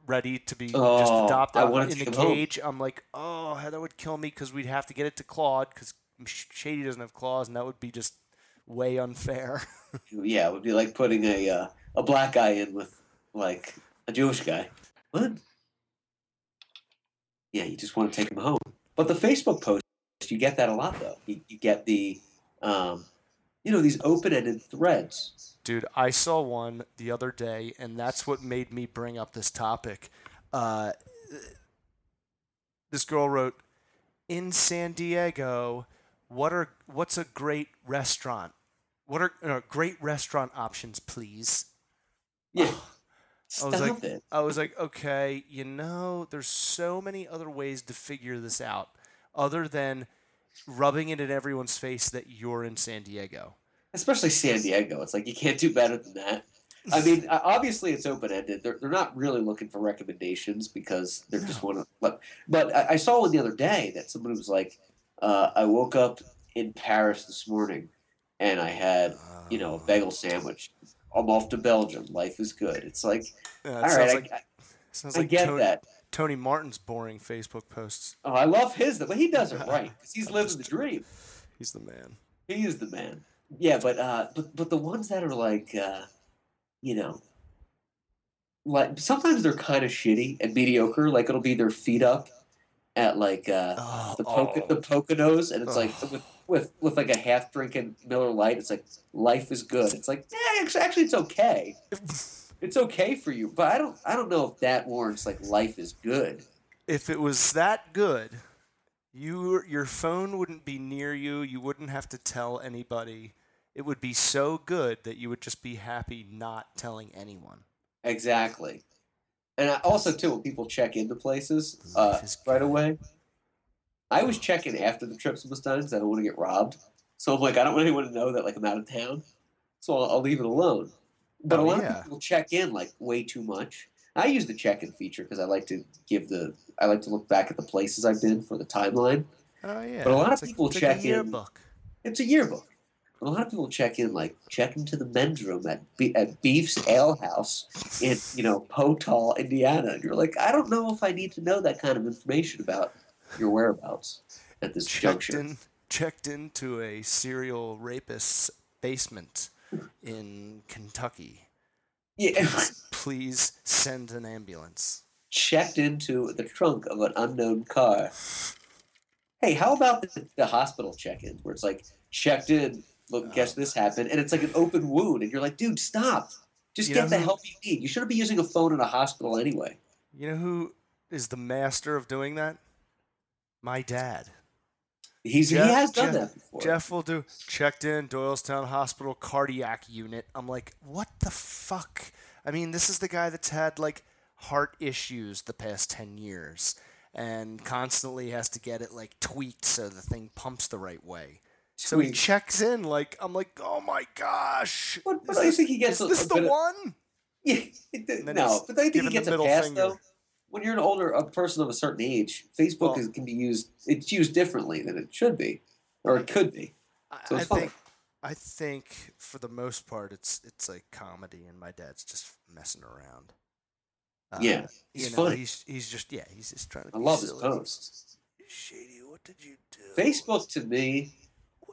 Speaker 2: ready to be just
Speaker 1: Oh,
Speaker 2: adopted
Speaker 1: I
Speaker 2: out in
Speaker 1: to
Speaker 2: the
Speaker 1: come home.
Speaker 2: cage, I'm like, oh, Heather would kill me because we'd have to get it to Claude because Shady doesn't have claws, and that would be just way unfair.
Speaker 1: yeah, it would be like putting a uh, a black guy in with like a Jewish guy. What? Yeah, you just want to take him home. But the Facebook post, you get that a lot though. You, you get the, um, you know, these open-ended threads.
Speaker 2: Dude, I saw one the other day, and that's what made me bring up this topic. Uh, this girl wrote, "In San Diego, what are what's a great restaurant? What are uh, great restaurant options, please?"
Speaker 1: Yeah.
Speaker 2: I
Speaker 1: Stop
Speaker 2: was like,
Speaker 1: it.
Speaker 2: I was like, okay, you know, there's so many other ways to figure this out, other than rubbing it in everyone's face that you're in San Diego.
Speaker 1: Especially San Diego. It's like you can't do better than that. I mean, obviously it's open ended. They're, they're not really looking for recommendations because they're just want to. But, but I, I saw one the other day that somebody was like, uh, "I woke up in Paris this morning, and I had you know a bagel sandwich. I'm off to Belgium. Life is good." It's like,
Speaker 2: Yeah,
Speaker 1: all
Speaker 2: sounds like,
Speaker 1: I,
Speaker 2: sounds
Speaker 1: I, I
Speaker 2: like
Speaker 1: get
Speaker 2: Tony,
Speaker 1: that.
Speaker 2: Tony Martin's boring Facebook posts.
Speaker 1: Oh, I love his, but he does it right because he's living the dream.
Speaker 2: He's the man.
Speaker 1: He is the man. Yeah, but uh, but but the ones that are like, uh, you know, like sometimes they're kind of shitty and mediocre. Like it'll be their feet up at like uh,
Speaker 2: Oh,
Speaker 1: the Poca- the Poconos, and it's like with with with like a half drinking Miller Lite. It's like life is good. It's like yeah, actually, actually it's okay. It's okay for you, but I don't I don't know if that warrants like life is good.
Speaker 2: if it was that good, you your phone wouldn't be near you. You wouldn't have to tell anybody. It would be so good that you would just be happy not telling anyone.
Speaker 1: Exactly. And I, also too, when people check into places uh, right away, I was checking after the trip was done because I don't want to get robbed. So I'm like, I don't want anyone to know that like I'm out of town, so I'll, I'll leave it alone. But
Speaker 2: Oh,
Speaker 1: a lot
Speaker 2: yeah.
Speaker 1: of people check in like way too much. I use the check-in feature because I like to give the I like to look back at the places I've been for the timeline.
Speaker 2: Oh yeah.
Speaker 1: But a lot of
Speaker 2: it's like-
Speaker 1: people
Speaker 2: like
Speaker 1: check
Speaker 2: a
Speaker 1: in- It's a yearbook. A lot of people check in like check into the men's room at, Be- at Beef's Ale House in you know Potall, Indiana, and you're like, I don't know if I need to know that kind of information about your whereabouts at this
Speaker 2: checked
Speaker 1: juncture.
Speaker 2: in checked into a serial rapist's basement in Kentucky.
Speaker 1: Yeah,
Speaker 2: Please send an ambulance.
Speaker 1: checked into the trunk of an unknown car. Hey, how about the, the hospital check-ins where it's like checked in? Look, oh, guess this happened, and it's like an open wound, and you're like, dude, stop. Just
Speaker 2: You
Speaker 1: get the
Speaker 2: who-
Speaker 1: help you need. You shouldn't be using a phone in a hospital anyway.
Speaker 2: You know who is the master of doing that? My dad.
Speaker 1: He's
Speaker 2: Jeff-
Speaker 1: he has done
Speaker 2: Jeff-
Speaker 1: that before.
Speaker 2: Jeff will do checked in Doylestown Hospital cardiac unit. I'm like, what the fuck? I mean, this is the guy that's had like heart issues the past 10 years and constantly has to get it like tweaked so the thing pumps the right way. So he checks in like I'm like, "Oh my gosh.
Speaker 1: But, but I
Speaker 2: this,
Speaker 1: think he gets
Speaker 2: is
Speaker 1: a,
Speaker 2: this
Speaker 1: a
Speaker 2: the
Speaker 1: of-
Speaker 2: one?"
Speaker 1: Yeah, it did-
Speaker 2: then
Speaker 1: no, but I think he gets a pass
Speaker 2: finger.
Speaker 1: though. When you're an older a person of a certain age, Facebook
Speaker 2: Well-
Speaker 1: is, can be used. It's used differently than it should be, or it could be.
Speaker 2: I-
Speaker 1: So
Speaker 2: I
Speaker 1: fine.
Speaker 2: think I think for the most part it's it's like comedy and my dad's just messing around. Uh,
Speaker 1: Yeah, he's
Speaker 2: you know,
Speaker 1: funny.
Speaker 2: He's he's just yeah, he's just trying to.
Speaker 1: I love his
Speaker 2: silly.
Speaker 1: posts.
Speaker 2: Shady, what did you do?
Speaker 1: Facebook to me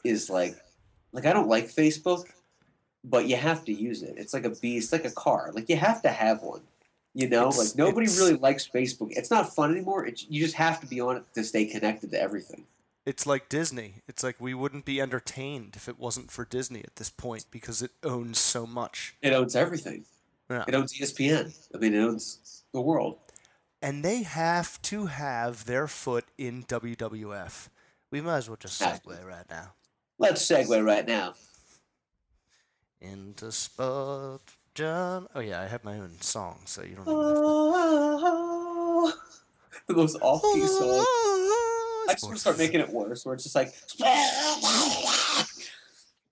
Speaker 1: is like, like I don't like Facebook, but you have to use it. It's like a beast, like a car. Like you have to have one. You know,
Speaker 2: It's-
Speaker 1: like nobody really likes Facebook. It's not fun anymore. It's, you just have to be on it to stay connected to everything.
Speaker 2: It's like Disney. It's like we wouldn't be entertained if it wasn't for Disney at this point because it owns so much.
Speaker 1: It owns everything.
Speaker 2: Yeah.
Speaker 1: It owns ESPN. I mean, it owns the world.
Speaker 2: And they have to have their foot in WWF. We might as well just segue right now.
Speaker 1: Let's segue right now.
Speaker 2: Into sport, Jon. Oh yeah, I have my own song, so you don't.
Speaker 1: Oh, the most off-key oh, song. Oh, I just want to start making it worse, where it's just like,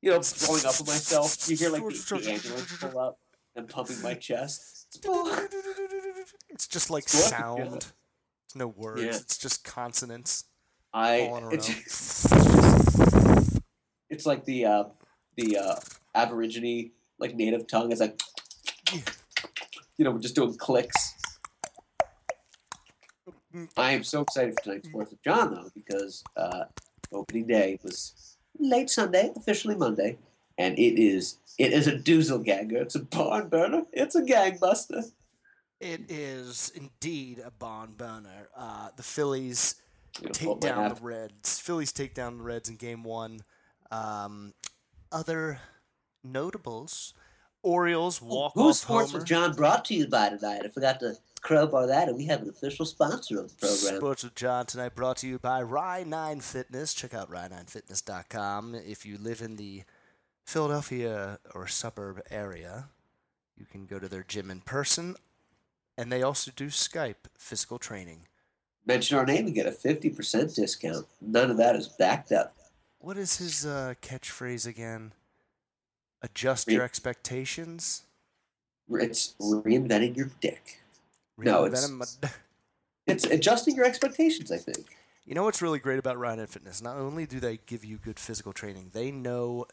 Speaker 1: you know, blowing up on myself. You hear like the, the ambulance pull up and pumping my chest.
Speaker 2: It's just like
Speaker 1: It's
Speaker 2: sound. It's no words.
Speaker 1: Yeah.
Speaker 2: It's just consonants
Speaker 1: I
Speaker 2: all in a row.
Speaker 1: It's, like the uh, the uh, Aborigine like native tongue. It's like, you know, we're just doing clicks. I am so excited for tonight's Fourth of Jon though because uh, opening day was late Sunday, officially Monday, and it is it is a doozle gagger. It's a barn burner. It's a gangbuster.
Speaker 2: It is indeed a barn burner. Uh, the Phillies
Speaker 1: You know,
Speaker 2: take down the Reds. Phillies take down the Reds in Game One. Um, other notables: Orioles walk
Speaker 1: Who's Sports
Speaker 2: homer.
Speaker 1: with Jon brought to you by tonight? I forgot to crowbar that, and we have an official sponsor of the program.
Speaker 2: Sports with Jon tonight brought to you by Rye9 Fitness. Check out rye9fitness.com. If you live in the Philadelphia or suburb area, you can go to their gym in person. And they also do Skype physical training.
Speaker 1: Mention our name and get a 50% discount. None of that is backed up.
Speaker 2: What is his uh, catchphrase again? Adjust
Speaker 1: Re-
Speaker 2: your expectations.
Speaker 1: It's reinventing your dick. No, it's-
Speaker 2: 'em-
Speaker 1: It's adjusting your expectations, I think.
Speaker 2: You know what's really great about Ryan and Fitness? Not only do they give you good physical training, they know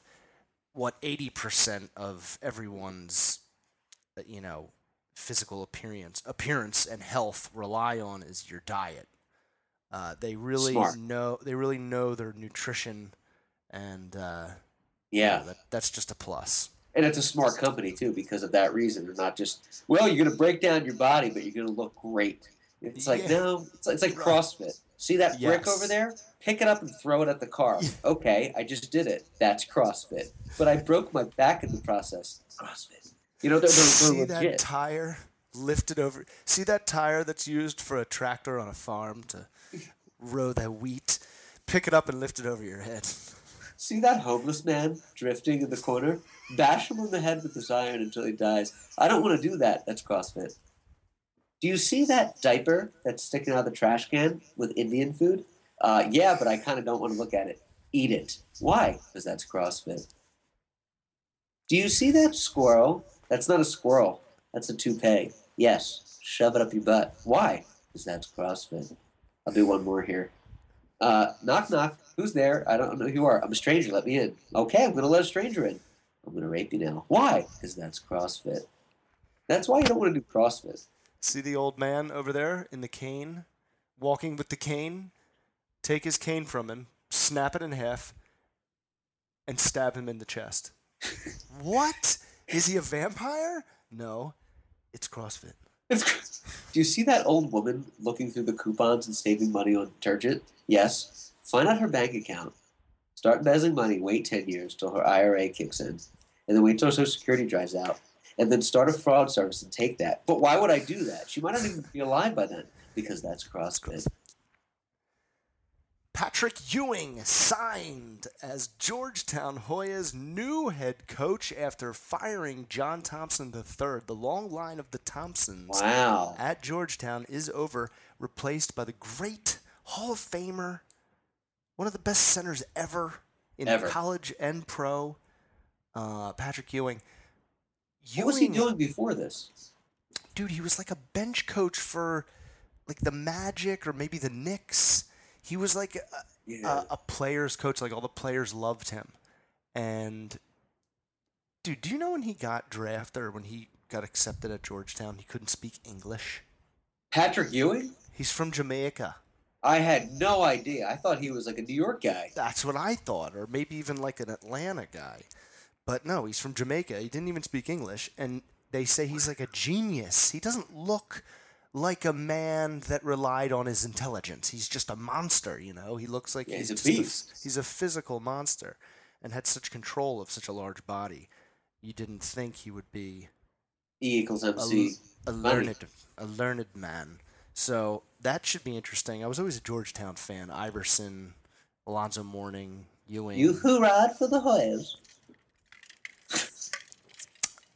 Speaker 2: what 80% of everyone's uh, you know, physical appearance, appearance and health rely on is your diet. Uh, they really
Speaker 1: Smart.
Speaker 2: know they really know their nutrition and uh,
Speaker 1: Yeah.
Speaker 2: that, that's just a plus.
Speaker 1: And it's a smart company, too, because of that reason. They're not just, well, you're going to break down your body, but you're going to look great. It's like,
Speaker 2: Yeah.
Speaker 1: no, it's, it's like CrossFit. See that brick
Speaker 2: Yes.
Speaker 1: over there? Pick it up and throw it at the car. Okay, I just did it. That's CrossFit. But I broke my back in the process. CrossFit. You know, they're, they're,
Speaker 2: See
Speaker 1: they're
Speaker 2: that tire lifted over. See that tire that's used for a tractor on a farm to row the wheat. Pick it up and lift it over your head.
Speaker 1: See that homeless man drifting in the corner? Bash him on the head with this iron until he dies. I don't want to do that. That's CrossFit. Do you see that diaper that's sticking out of the trash can with Indian food? Uh, yeah, but I kind of don't want to look at it. Eat it. Why? Because that's CrossFit. Do you see that squirrel? That's not a squirrel. That's a toupee. Yes. Shove it up your butt. Why? Because that's CrossFit. I'll do one more here. Uh, knock knock. Who's there? I don't know who you are. I'm a stranger. Let me in. Okay, I'm gonna let a stranger in. I'm gonna rape you now. Why? Because that's CrossFit. That's why you don't want to do CrossFit.
Speaker 2: See the old man over there in the cane, walking with the cane? Take his cane from him, snap it in half, and stab him in the chest. what? Is he a vampire? No, it's CrossFit.
Speaker 1: It's, do you see that old woman looking through the coupons and saving money on detergent? Yes. Find out her bank account. Start embezzling money. Wait ten years till her IRA kicks in, and then wait till Social Security dries out, and then start a fraud service and take that. But why would I do that? She might not even be alive by then because that's CrossFit.
Speaker 2: Patrick Ewing signed as Georgetown Hoya's new head coach after firing John Thompson III. The long line of the Thompsons
Speaker 1: Wow.
Speaker 2: at Georgetown is over, replaced by the great Hall of Famer, one of the best centers ever in
Speaker 1: Ever.
Speaker 2: college and pro, uh, Patrick Ewing.
Speaker 1: What was he
Speaker 2: Ewing-
Speaker 1: doing before this?
Speaker 2: dude, he was like a bench coach for like the Magic or maybe the Knicks. He was like a,
Speaker 1: Yeah.
Speaker 2: a, a player's coach. Like all the players loved him. And dude, do you know when he got drafted or when he got accepted at Georgetown, he couldn't speak English?
Speaker 1: Patrick Ewing?
Speaker 2: He's from Jamaica.
Speaker 1: I had no idea. I thought he was like a New York guy.
Speaker 2: That's what I thought, or maybe even like an Atlanta guy. But no, he's from Jamaica. He didn't even speak English, and they say he's like a genius. He doesn't look like a man that relied on his intelligence. He's just a monster, you know. He looks like
Speaker 1: Yeah,
Speaker 2: he's,
Speaker 1: he's a beast.
Speaker 2: he's a physical monster, and had such control of such a large body. You didn't think he would be
Speaker 1: E equals
Speaker 2: a,
Speaker 1: MC.
Speaker 2: a
Speaker 1: money.
Speaker 2: learned a learned man. So that should be interesting. I was always a Georgetown fan. Iverson, Alonzo Mourning, Ewing.
Speaker 1: You hoorah for the Hoyas.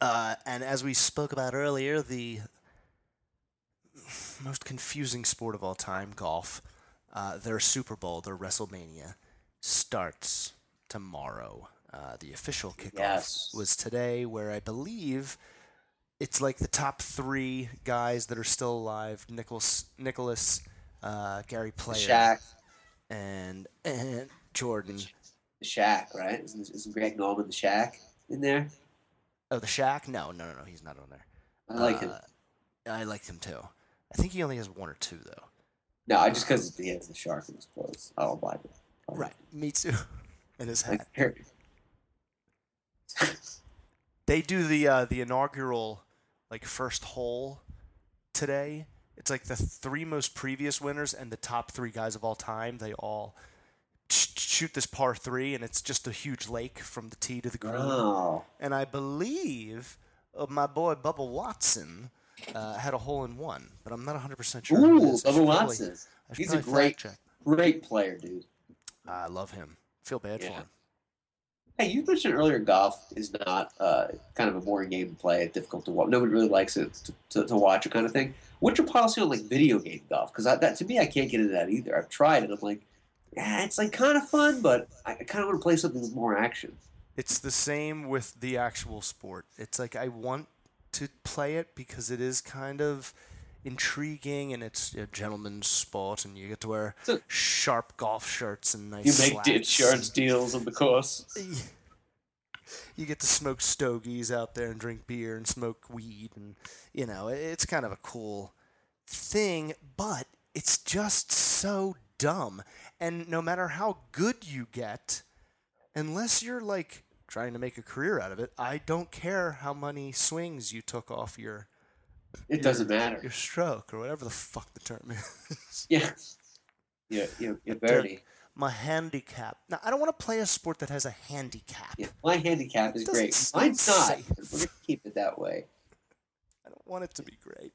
Speaker 2: Uh, and as we spoke about earlier, the most confusing sport of all time, golf, uh, their Super Bowl, their WrestleMania, starts tomorrow. Uh, the official kickoff
Speaker 1: Yes.
Speaker 2: was today, where I believe it's like the top three guys that are still alive: Nicklaus, Nicklaus, uh, Gary Player,
Speaker 1: Shaq.
Speaker 2: and and Jordan.
Speaker 1: The Shaq, right? Isn't, isn't Greg Norman the Shaq in there?
Speaker 2: Oh, the Shaq? No, no, no, no. He's not on there.
Speaker 1: I like him.
Speaker 2: Uh, I like him too. I think he only has one or two though.
Speaker 1: No, I just because he has the shark in his clothes. I'll buy it.
Speaker 2: Right, me too. And his hat. They do the uh, the inaugural like first hole today. It's like the three most previous winners and the top three guys of all time. They all sh- shoot this par three, and it's just a huge lake from the tee to the green.
Speaker 1: Oh.
Speaker 2: And I believe uh, my boy Bubba Watson uh, had a hole in one, but I'm not 100% sure.
Speaker 1: Ooh,
Speaker 2: is. I
Speaker 1: Bubba
Speaker 2: probably-
Speaker 1: Watson. He's a great, great player, dude.
Speaker 2: I love him. Feel bad for
Speaker 1: Yeah.
Speaker 2: him.
Speaker 1: Hey, you mentioned earlier golf is not uh, kind of a boring game to play, difficult to watch. Nobody really likes it to, to, to watch, it kind of thing. What's your policy on like video game golf? Because that to me, I can't get into that either. I've tried it. I'm like, yeah, it's like kind of fun, but I kind of want to play something with more action.
Speaker 2: It's the same with the actual sport. It's like I want to play it because it is kind of intriguing and it's a gentleman's sport and you get to wear
Speaker 1: So-
Speaker 2: sharp golf shirts and nice
Speaker 1: You make the insurance deals on the course.
Speaker 2: You get to smoke stogies out there and drink beer and smoke weed and you know, it's kind of a cool thing, but it's just so dumb. And no matter how good you get, unless you're like trying to make a career out of it, I don't care how many swings you took off your
Speaker 1: It doesn't matter.
Speaker 2: your stroke or whatever the fuck the term is.
Speaker 1: Yeah. Yeah, yeah, yeah, Verdi.
Speaker 2: My handicap. Now I don't want to play a sport that has a handicap.
Speaker 1: Yeah, my handicap is great. Mine's not. We're gonna keep it that way.
Speaker 2: I don't want it to be great.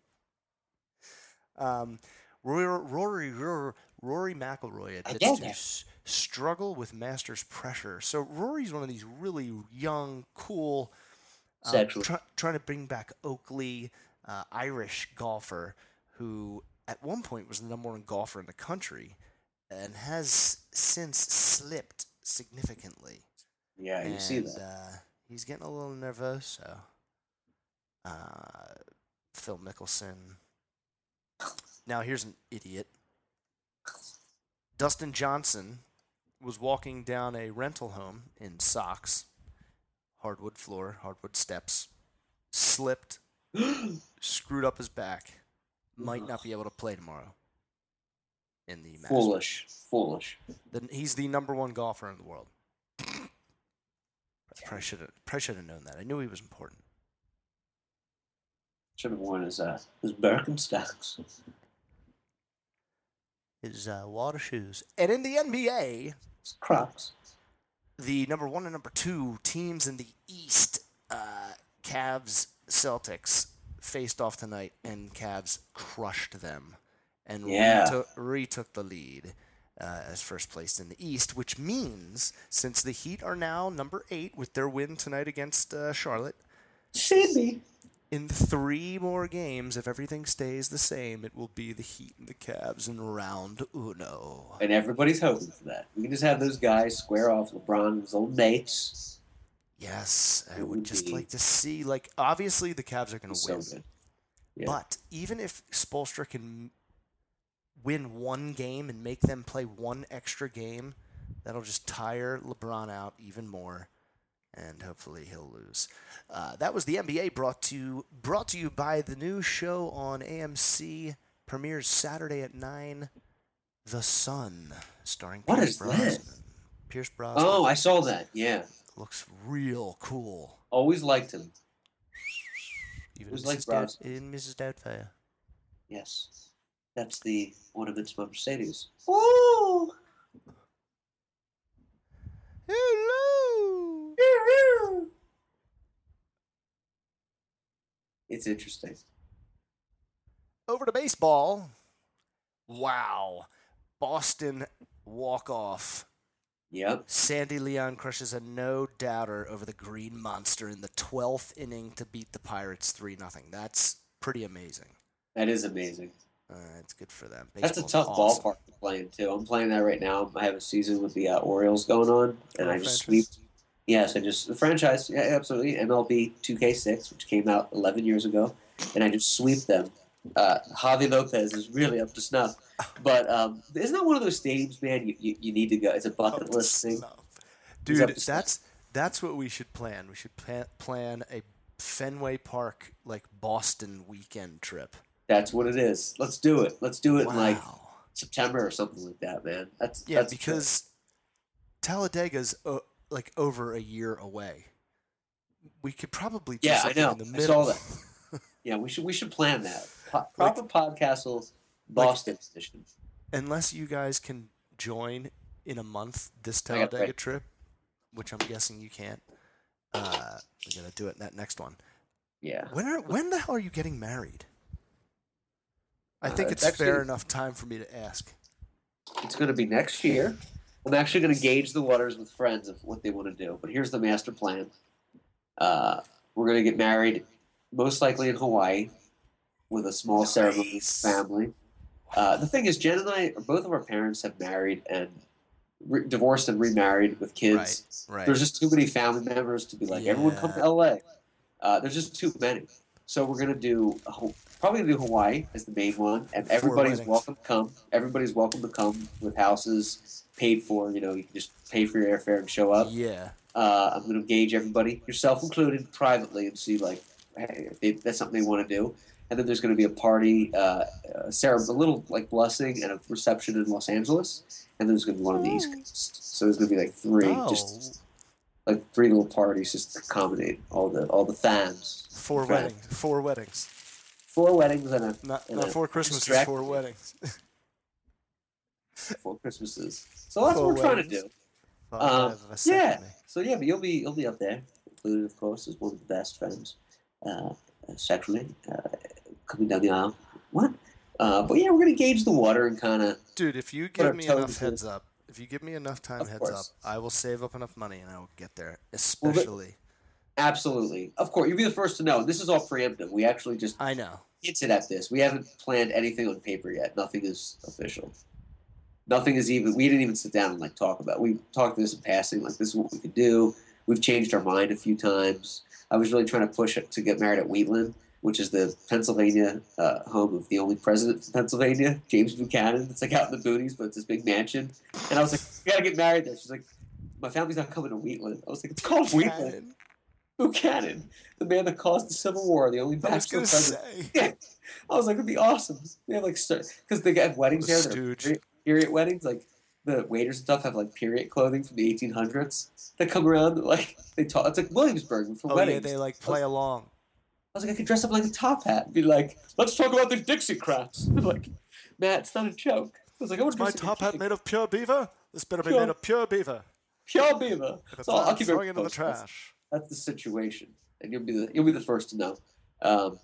Speaker 2: Um, Rory, Rory, Rory, Rory McIlroy
Speaker 1: I
Speaker 2: admits to struggle with Masters pressure. So Rory's one of these really young, cool, um, try- trying to bring back Oakley, uh, Irish golfer who at one point was the number one golfer in the country and has since slipped significantly.
Speaker 1: Yeah, you see that.
Speaker 2: Uh, he's getting a little nervoso. Uh, Phil Mickelson. Now here's an idiot. Dustin Johnson was walking down a rental home in socks, hardwood floor, hardwood steps, slipped, screwed up his back, might not be able to play tomorrow. In the Masters.
Speaker 1: Foolish. Foolish.
Speaker 2: The, he's the number one golfer in the world. Probably should have probably should have known that. I knew he was important.
Speaker 1: Should have worn his uh his Birkenstocks.
Speaker 2: His uh, water shoes. And in the NBA,
Speaker 1: His Crocs.
Speaker 2: the number one and number two teams in the East, uh, Cavs, Celtics, faced off tonight, and Cavs crushed them and
Speaker 1: Yeah.
Speaker 2: retook, retook the lead uh, as first place in the East, which means since the Heat are now number eight with their win tonight against uh, Charlotte,
Speaker 1: Should be.
Speaker 2: In three more games, if everything stays the same, it will be the Heat and the Cavs in round uno.
Speaker 1: And everybody's hoping for that. We can just have those guys square off LeBron and his old mates.
Speaker 2: Yes, I would just like to see. Like, obviously, the Cavs are going to
Speaker 1: So
Speaker 2: win.
Speaker 1: good. Yeah.
Speaker 2: But even if Spoelstra can win one game and make them play one extra game, that'll just tire LeBron out even more, and hopefully he'll lose. Uh, that was the NBA brought to brought to you by the new show on AMC premieres Saturday at nine, The Son, starring
Speaker 1: What
Speaker 2: Pierce
Speaker 1: is that?
Speaker 2: Brosnan. Pierce Brosnan
Speaker 1: Oh, I saw that. Yeah.
Speaker 2: looks real cool.
Speaker 1: Always liked him.
Speaker 2: Even
Speaker 1: Who's
Speaker 2: Mrs.
Speaker 1: like
Speaker 2: Dout-
Speaker 1: Brosnan?
Speaker 2: in Mrs. Doubtfire.
Speaker 1: Yes. That's the ornaments of Mercedes. Woo!
Speaker 2: Hello.
Speaker 1: It's interesting.
Speaker 2: Over to baseball. Wow. Boston walk off.
Speaker 1: Yep.
Speaker 2: Sandy Leon crushes a no doubter over the Green Monster in the 12th inning to beat the Pirates 3 0. That's pretty amazing.
Speaker 1: That is amazing.
Speaker 2: Uh, it's good for them.
Speaker 1: That's a tough
Speaker 2: awesome.
Speaker 1: ballpark to play in too. I'm playing that right now. I have a season with the uh, Orioles going on, and I just sweep. Yes, I just the franchise. Yeah, absolutely. MLB 2K6, which came out 11 years ago, and I just sweep them. Uh, Javy Lopez is really up to snuff, but um, isn't that one of those stadiums, man? You, you, you need to go. It's a bucket list thing.
Speaker 2: snuff.
Speaker 1: He's up
Speaker 2: Dude, that's that's what we should plan. We should plan, plan a Fenway Park like Boston weekend trip.
Speaker 1: That's what it is. Let's do it. Let's do it in like September or something like that, man. That's
Speaker 2: Yeah,
Speaker 1: that's
Speaker 2: because Talladega's like over a year away. We could probably do
Speaker 1: Yeah, I know.
Speaker 2: in the
Speaker 1: I saw that. yeah, we should we should plan that po- proper podcastle Boston edition.
Speaker 2: Unless you guys can join in a month this Talladega trip, which I'm guessing you can't. Uh, we're gonna do it in that next one.
Speaker 1: Yeah,
Speaker 2: When are when the hell are you getting married? I think
Speaker 1: Uh,
Speaker 2: it's fair enough time for me to ask.
Speaker 1: it's going to be next year. I'm actually going to gauge the waters with friends of what they want to do. But here's the master plan. Uh, we're going to get married, most likely in Hawaii, with a small ceremony with family. Uh, the thing is, Jen and I, both of our parents have married and re- divorced and remarried with kids.
Speaker 2: Right.
Speaker 1: There's just too many family members to be like, everyone come to LA. Uh, there's just too many. So we're gonna do probably gonna do Hawaii as the main one, and everybody's welcome to come. Everybody's welcome to come with houses paid for. You know, you can just pay for your airfare and show up.
Speaker 2: yeah.
Speaker 1: Uh, I'm gonna engage everybody, yourself included, privately, and see like hey, if they, that's something they want to do. And then there's going to be a party, uh, a, cere- a little like blessing and a reception in Los Angeles, and then there's going to be one on the East Coast. So there's going to be like three,
Speaker 2: Oh,
Speaker 1: just like three little parties, just to accommodate all the all the fans.
Speaker 2: four weddings. Four weddings.
Speaker 1: Four weddings and a
Speaker 2: Not,
Speaker 1: And
Speaker 2: not
Speaker 1: a
Speaker 2: four Christmases. Four weddings.
Speaker 1: four Christmases. So that's
Speaker 2: Four
Speaker 1: what we're trying to do. Um, yeah. So yeah, but you'll be you'll be up there, included of course as one of the best friends, uh, sexually, uh, coming down the aisle. What? Uh, but yeah, we're gonna gauge the water and kind of
Speaker 2: Dude, if you give me enough heads up, if you give me enough time
Speaker 1: Of
Speaker 2: heads
Speaker 1: course.
Speaker 2: up, I will save up enough money and I will get there.
Speaker 1: Well,
Speaker 2: Especially,
Speaker 1: absolutely, of course, you'll be the first to know. This is all preemptive. We actually just
Speaker 2: I know.
Speaker 1: hinted at this. We haven't planned anything on paper yet. Nothing is official. Nothing is even. We didn't even sit down and like talk about. It. We talked this in passing. Like this is what we could do. We've changed our mind a few times. I was really trying to push it to get married at Wheatland, which is the Pennsylvania uh, home of the only president from Pennsylvania, James Buchanan. It's like out in the boonies, but it's this big mansion. And I was like, "You gotta get married there." She's like, "My family's not coming to Wheatland." I was like, "It's called Wheatland." Buchanan, the man that caused the Civil War, the only bachelor president. Yeah, I was like, it'd be awesome. They have like because they have weddings
Speaker 2: The
Speaker 1: there.
Speaker 2: stooge.
Speaker 1: Period weddings, like the waiters and stuff have like period clothing from the 1800s that come around. Like they talk, it's like Williamsburg for
Speaker 2: Oh
Speaker 1: weddings.
Speaker 2: yeah, they like play along.
Speaker 1: I was like, I could dress up like a top hat and be like, let's talk about the Dixiecrats. like, Matt, it's not a joke. I was like, I want
Speaker 2: my
Speaker 1: dress like a
Speaker 2: top hat made of pure beaver? This better be made of pure beaver.
Speaker 1: Pure beaver.
Speaker 2: If it's
Speaker 1: So I'll,
Speaker 2: not,
Speaker 1: I'll
Speaker 2: I'm
Speaker 1: keep
Speaker 2: throwing
Speaker 1: it
Speaker 2: in the
Speaker 1: posted. That's-
Speaker 2: trash.
Speaker 1: That's the situation, and you'll be the you'll be the first to know. Um,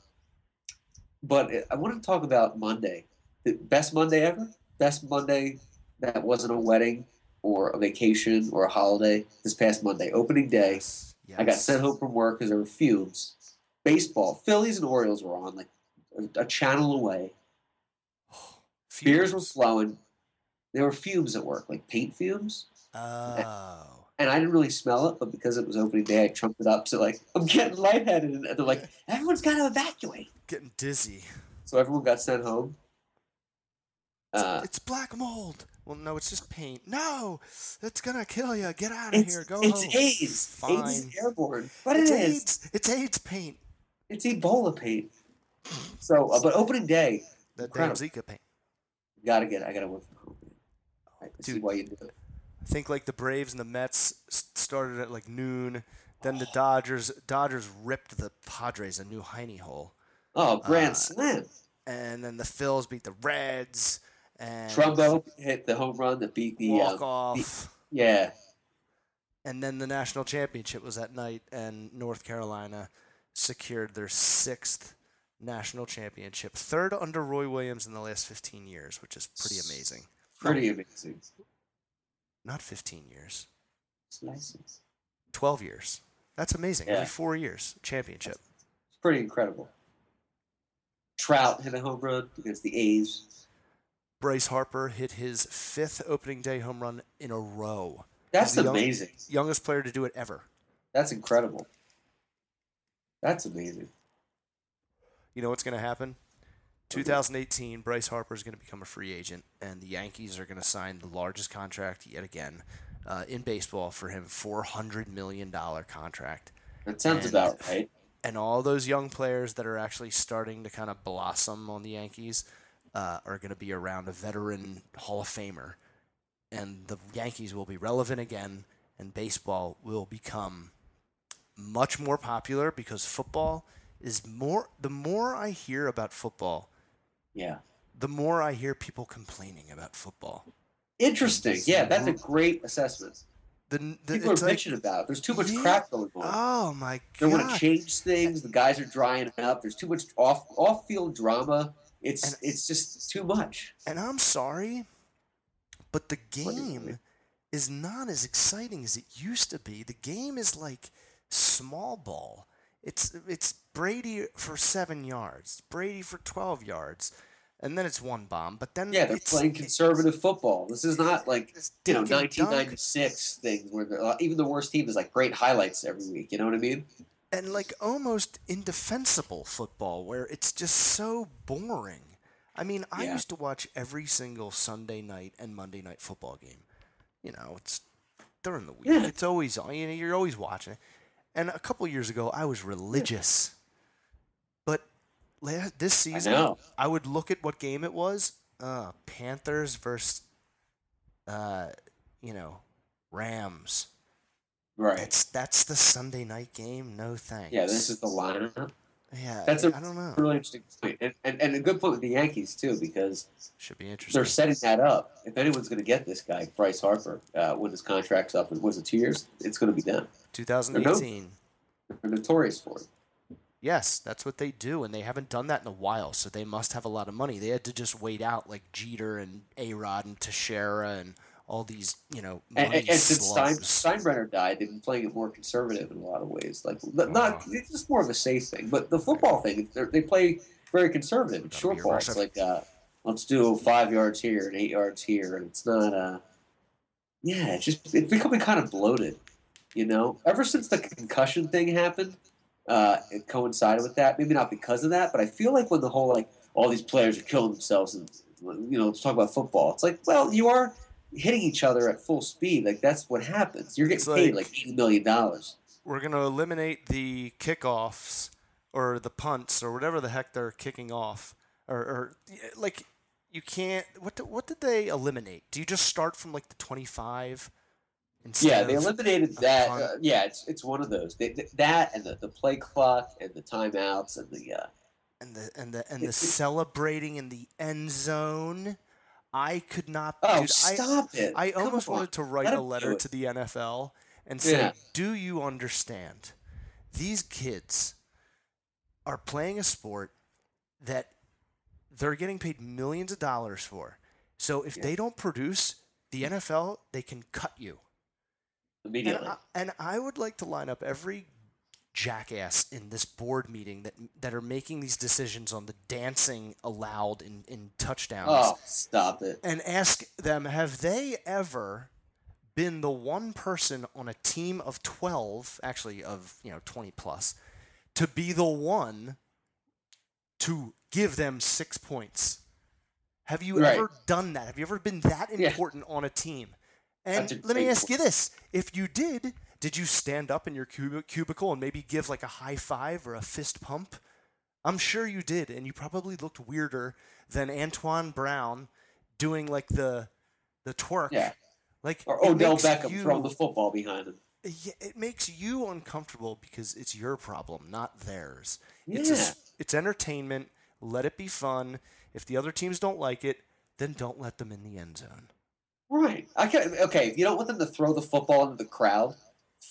Speaker 1: but I want to talk about Monday, the best Monday ever, best Monday that wasn't a wedding or a vacation or a holiday. This past Monday, opening day,
Speaker 2: Yes.
Speaker 1: I got sent home from work because there were fumes. Baseball, Phillies and Orioles were on like a, channel away. Beers were flowing. There were fumes at work, like paint fumes.
Speaker 2: Oh.
Speaker 1: And I didn't really smell it, but because it was opening day, I trumped it up. So like, I'm getting lightheaded, and they're like, everyone's got to evacuate.
Speaker 2: Getting dizzy.
Speaker 1: So everyone got sent home. Uh,
Speaker 2: it's black mold. Well, no, it's just paint. No, it's gonna kill you. Get out of here. Go
Speaker 1: it's
Speaker 2: home.
Speaker 1: AIDS.
Speaker 2: Fine.
Speaker 1: AIDS is airborne, but
Speaker 2: it's
Speaker 1: it is.
Speaker 2: AIDS. It's AIDS paint.
Speaker 1: It's Ebola paint. So, uh, but opening day,
Speaker 2: That damn Zika paint.
Speaker 1: gotta get. It. I gotta work from home. I can see
Speaker 2: Dude.
Speaker 1: why you do it.
Speaker 2: I think like the Braves and the Mets started at like noon. Then the Dodgers Dodgers ripped the Padres a new hiney hole,
Speaker 1: Oh, grand
Speaker 2: Uh,
Speaker 1: slam!
Speaker 2: and then the Phils beat the Reds. And
Speaker 1: Trumbo hit the home run that beat the.
Speaker 2: walk
Speaker 1: Uh,
Speaker 2: off.
Speaker 1: yeah,
Speaker 2: And then the national championship was that night, and North Carolina secured their sixth national championship, third under Roy Williams in the last 15 years, which is pretty amazing.
Speaker 1: pretty amazing.
Speaker 2: Not 15 years,
Speaker 1: nice.
Speaker 2: 12 years. That's amazing.
Speaker 1: Yeah.
Speaker 2: Every four years, championship.
Speaker 1: It's pretty incredible. Trout hit a home run against the A's.
Speaker 2: Bryce Harper hit his fifth opening day home run in a row.
Speaker 1: That's
Speaker 2: the young-
Speaker 1: amazing.
Speaker 2: Youngest player to do it ever.
Speaker 1: That's incredible. That's amazing.
Speaker 2: You know what's going to happen? 2018, Bryce Harper is going to become a free agent, and the Yankees are going to sign the largest contract yet again uh, in baseball for him, $400 million contract.
Speaker 1: That sounds
Speaker 2: And-
Speaker 1: about right.
Speaker 2: And all those young players that are actually starting to kind of blossom on the Yankees uh, are going to be around a veteran Hall of Famer. And the Yankees will be relevant again, and baseball will become much more popular because football is more. The more I hear about football,
Speaker 1: Yeah.
Speaker 2: the more I hear people complaining about football.
Speaker 1: Interesting. Yeah, that's a great assessment.
Speaker 2: The, the
Speaker 1: People are
Speaker 2: it's like,
Speaker 1: bitching about. it. There's too much
Speaker 2: Yeah.
Speaker 1: crap going on.
Speaker 2: oh my god!
Speaker 1: they want to change things. The guys are drying up. There's too much off off field drama. It's
Speaker 2: And-
Speaker 1: it's just too much.
Speaker 2: And I'm sorry, but the
Speaker 1: What do you
Speaker 2: game is not as exciting as it used to be. The game is like small ball. It's it's Brady for seven yards, Brady for twelve yards, and then it's one bomb. But then
Speaker 1: Yeah, they're playing conservative football. This is not like you know
Speaker 2: dink and dunk.
Speaker 1: 1996 things where the, uh, even the worst team is like great highlights every week. You know what I mean?
Speaker 2: And like almost indefensible football where it's just so boring. I mean, I
Speaker 1: Yeah.
Speaker 2: used to watch every single Sunday night and Monday night football game. You know, it's during the week.
Speaker 1: Yeah.
Speaker 2: It's always on. You know, you're always watching it. And a couple years ago, I was religious. But la- this season,
Speaker 1: know.
Speaker 2: I would look at what game it was. Uh, Panthers versus, uh, you know, Rams.
Speaker 1: Right.
Speaker 2: That's that's the Sunday night game. No thanks.
Speaker 1: Yeah, this is the lineup.
Speaker 2: Yeah,
Speaker 1: That's a
Speaker 2: I don't know.
Speaker 1: Really interesting point, and, and, and a good point with the Yankees too, because
Speaker 2: Should be interesting.
Speaker 1: they're setting that up. If anyone's going to get this guy, Bryce Harper, uh, when his contract's up, and was it two years? It's going to be them.
Speaker 2: 2018.
Speaker 1: They're notorious for it.
Speaker 2: Yes, that's what they do, and they haven't done that in a while, so they must have a lot of money. They had to just wait out like Jeter and A Rod and Teixeira and all these, you know,
Speaker 1: And, and, and since Stein. Steinbrenner died, they've been playing it more conservative in a lot of ways. Like not, not it's just more of a safe thing. But the football thing, they're- play very conservative. It's short balls, like uh, let's do five yards here and eight yards here, and it's not. Uh, yeah, it's just it's becoming kind of bloated. You know, ever since the concussion thing happened, uh, it coincided with that. Maybe not because of that, but I feel like when the whole like all these players are killing themselves and you know, let's talk about football. It's like, well, you are hitting each other at full speed. Like that's what happens. You're getting
Speaker 2: It's
Speaker 1: paid
Speaker 2: like-
Speaker 1: like eighty million dollars.
Speaker 2: We're gonna eliminate the kickoffs or the punts or whatever the heck they're kicking off, or, or like you can't. What did, what did they eliminate? Do you just start from like the twenty-five?
Speaker 1: Yeah, they eliminated that. Uh, yeah, it's it's one of those. They, th- that and the, the play clock and the timeouts and the uh,
Speaker 2: and the and the and the celebrating in the end zone. I could not.
Speaker 1: oh
Speaker 2: dude, I,
Speaker 1: stop it!
Speaker 2: I
Speaker 1: Come
Speaker 2: almost
Speaker 1: on.
Speaker 2: wanted to write a letter to the NFL and say,
Speaker 1: Yeah.
Speaker 2: "Do you understand? These kids are playing a sport that they're getting paid millions of dollars for. So if
Speaker 1: Yeah.
Speaker 2: they don't produce, the NFL they can cut you." And
Speaker 1: immediately.
Speaker 2: I, and I would like to line up every jackass in this board meeting that that are making these decisions on the dancing allowed in, in touchdowns
Speaker 1: oh, stop it!
Speaker 2: and ask them have they ever been the one person on a team of 12 actually of you know 20 plus to be the one to give them six points have you
Speaker 1: Right.
Speaker 2: ever done that have you ever been that
Speaker 1: Yeah.
Speaker 2: important on a team and
Speaker 1: a
Speaker 2: let me ask you this if you did did you stand up in your cub- cubicle and maybe give like a high five or a fist pump i'm sure you did and you probably looked weirder than antonio brown doing like the the twerk
Speaker 1: Yeah.
Speaker 2: like
Speaker 1: Or Odell Beckham
Speaker 2: you-
Speaker 1: throwing the football behind him.
Speaker 2: yeah, it makes you uncomfortable because it's your problem, not theirs. It's
Speaker 1: Yeah.
Speaker 2: it's entertainment. Let it be fun. If the other teams don't like it, then don't let them in the end zone.
Speaker 1: Right. I can Okay, if you don't want them to throw the football into the crowd,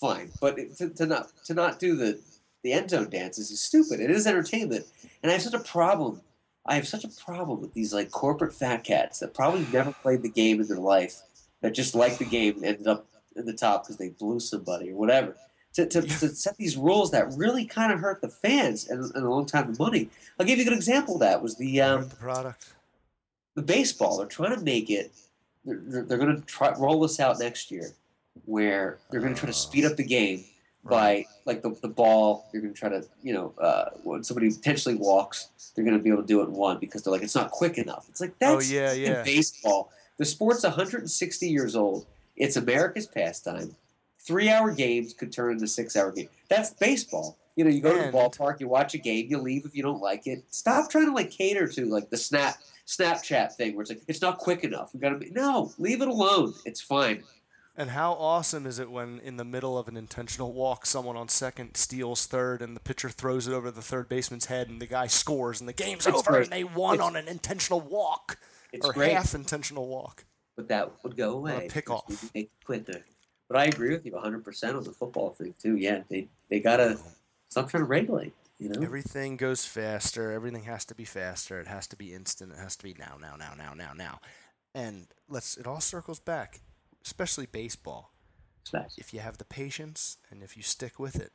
Speaker 1: fine. But it, to, to not to not do the the end zone dances is stupid. It is entertainment, and I have such a problem. I have such a problem with these like corporate fat cats that probably never played the game in their life, that just like the game and ended up in the top because they blew somebody or whatever. To, to, to set these rules that really kind of hurt the fans and, and a long time the money. I'll give you a good example of that was the um,
Speaker 2: the product.
Speaker 1: the baseball. They're trying to make it. They're, they're, they're going to try roll this out next year, where they're going to try to speed up the game by like the, the ball. They're going to try to you know uh, when somebody potentially walks, they're going to be able to do it in one because they're like it's not quick enough. It's like
Speaker 2: Oh,
Speaker 1: that's
Speaker 2: yeah,
Speaker 1: in
Speaker 2: yeah.
Speaker 1: baseball. The sport's 160 years old. It's America's pastime. Three hour games could turn into six hour games. That's baseball. You know, you go to the
Speaker 2: And-
Speaker 1: ballpark, you watch a game, you leave if you don't like it. Stop trying to like cater to like the snap Snapchat thing where it's like it's not quick enough. We gotta be no, leave it alone. It's fine.
Speaker 2: And how awesome is it when, in the middle of an intentional walk, someone on second steals third, and the pitcher throws it over the third baseman's head, and the guy scores, and the game's
Speaker 1: It's
Speaker 2: over,
Speaker 1: great.
Speaker 2: and they won
Speaker 1: It's-
Speaker 2: on an intentional walk
Speaker 1: It's
Speaker 2: or
Speaker 1: great,
Speaker 2: half intentional walk.
Speaker 1: but that would go away.
Speaker 2: pick
Speaker 1: because we
Speaker 2: off.
Speaker 1: could make it quicker. But I agree with you 100 percent on the football thing too. Yeah, they they gotta stop trying to regulate. You know,
Speaker 2: Everything goes faster. Everything has to be faster. It has to be instant. It has to be now, now, now, now, now, now. And let's. It all circles back, especially baseball.
Speaker 1: Smash.
Speaker 2: If you have the patience and if you stick with it,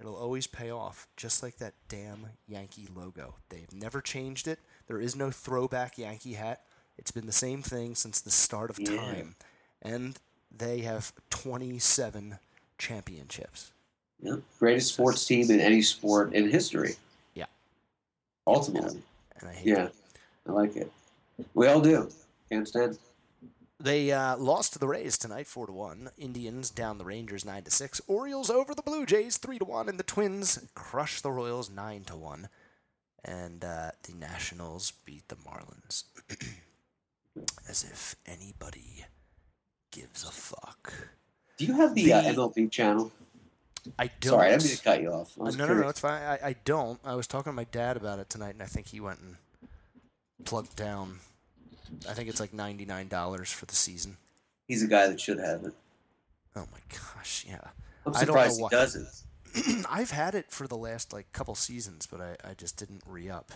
Speaker 2: it'll always pay off. Just like that damn Yankee logo. They've never changed it. There is no throwback Yankee hat. It's been the same thing since the start of
Speaker 1: Yeah.
Speaker 2: time. And they have 27 championships.
Speaker 1: Yeah, greatest sports team in any sport in history.
Speaker 2: Yeah.
Speaker 1: Ultimately,
Speaker 2: And I hate
Speaker 1: yeah. I like it. We all do. Can't stand.
Speaker 2: They uh, lost to the Rays tonight, four to one. Indians down the Rangers nine to six. Orioles over the Blue Jays three to one, and the Twins crush the Royals nine to one. And uh, the Nationals beat the Marlins. As if anybody gives a fuck.
Speaker 1: Do you have the, uh, MLB channel?
Speaker 2: I don't.
Speaker 1: Sorry, I didn't mean to cut you off.
Speaker 2: No, no, no, it's fine. I, I don't. I was talking to my dad about it tonight, and I think he went and plugged down. I think it's like ninety nine dollars for the season.
Speaker 1: He's a guy that should have it.
Speaker 2: Oh my gosh, yeah.
Speaker 1: I'm
Speaker 2: I don't know
Speaker 1: surprised he doesn't.
Speaker 2: I've had it for the last like couple seasons, but I, I just didn't re up.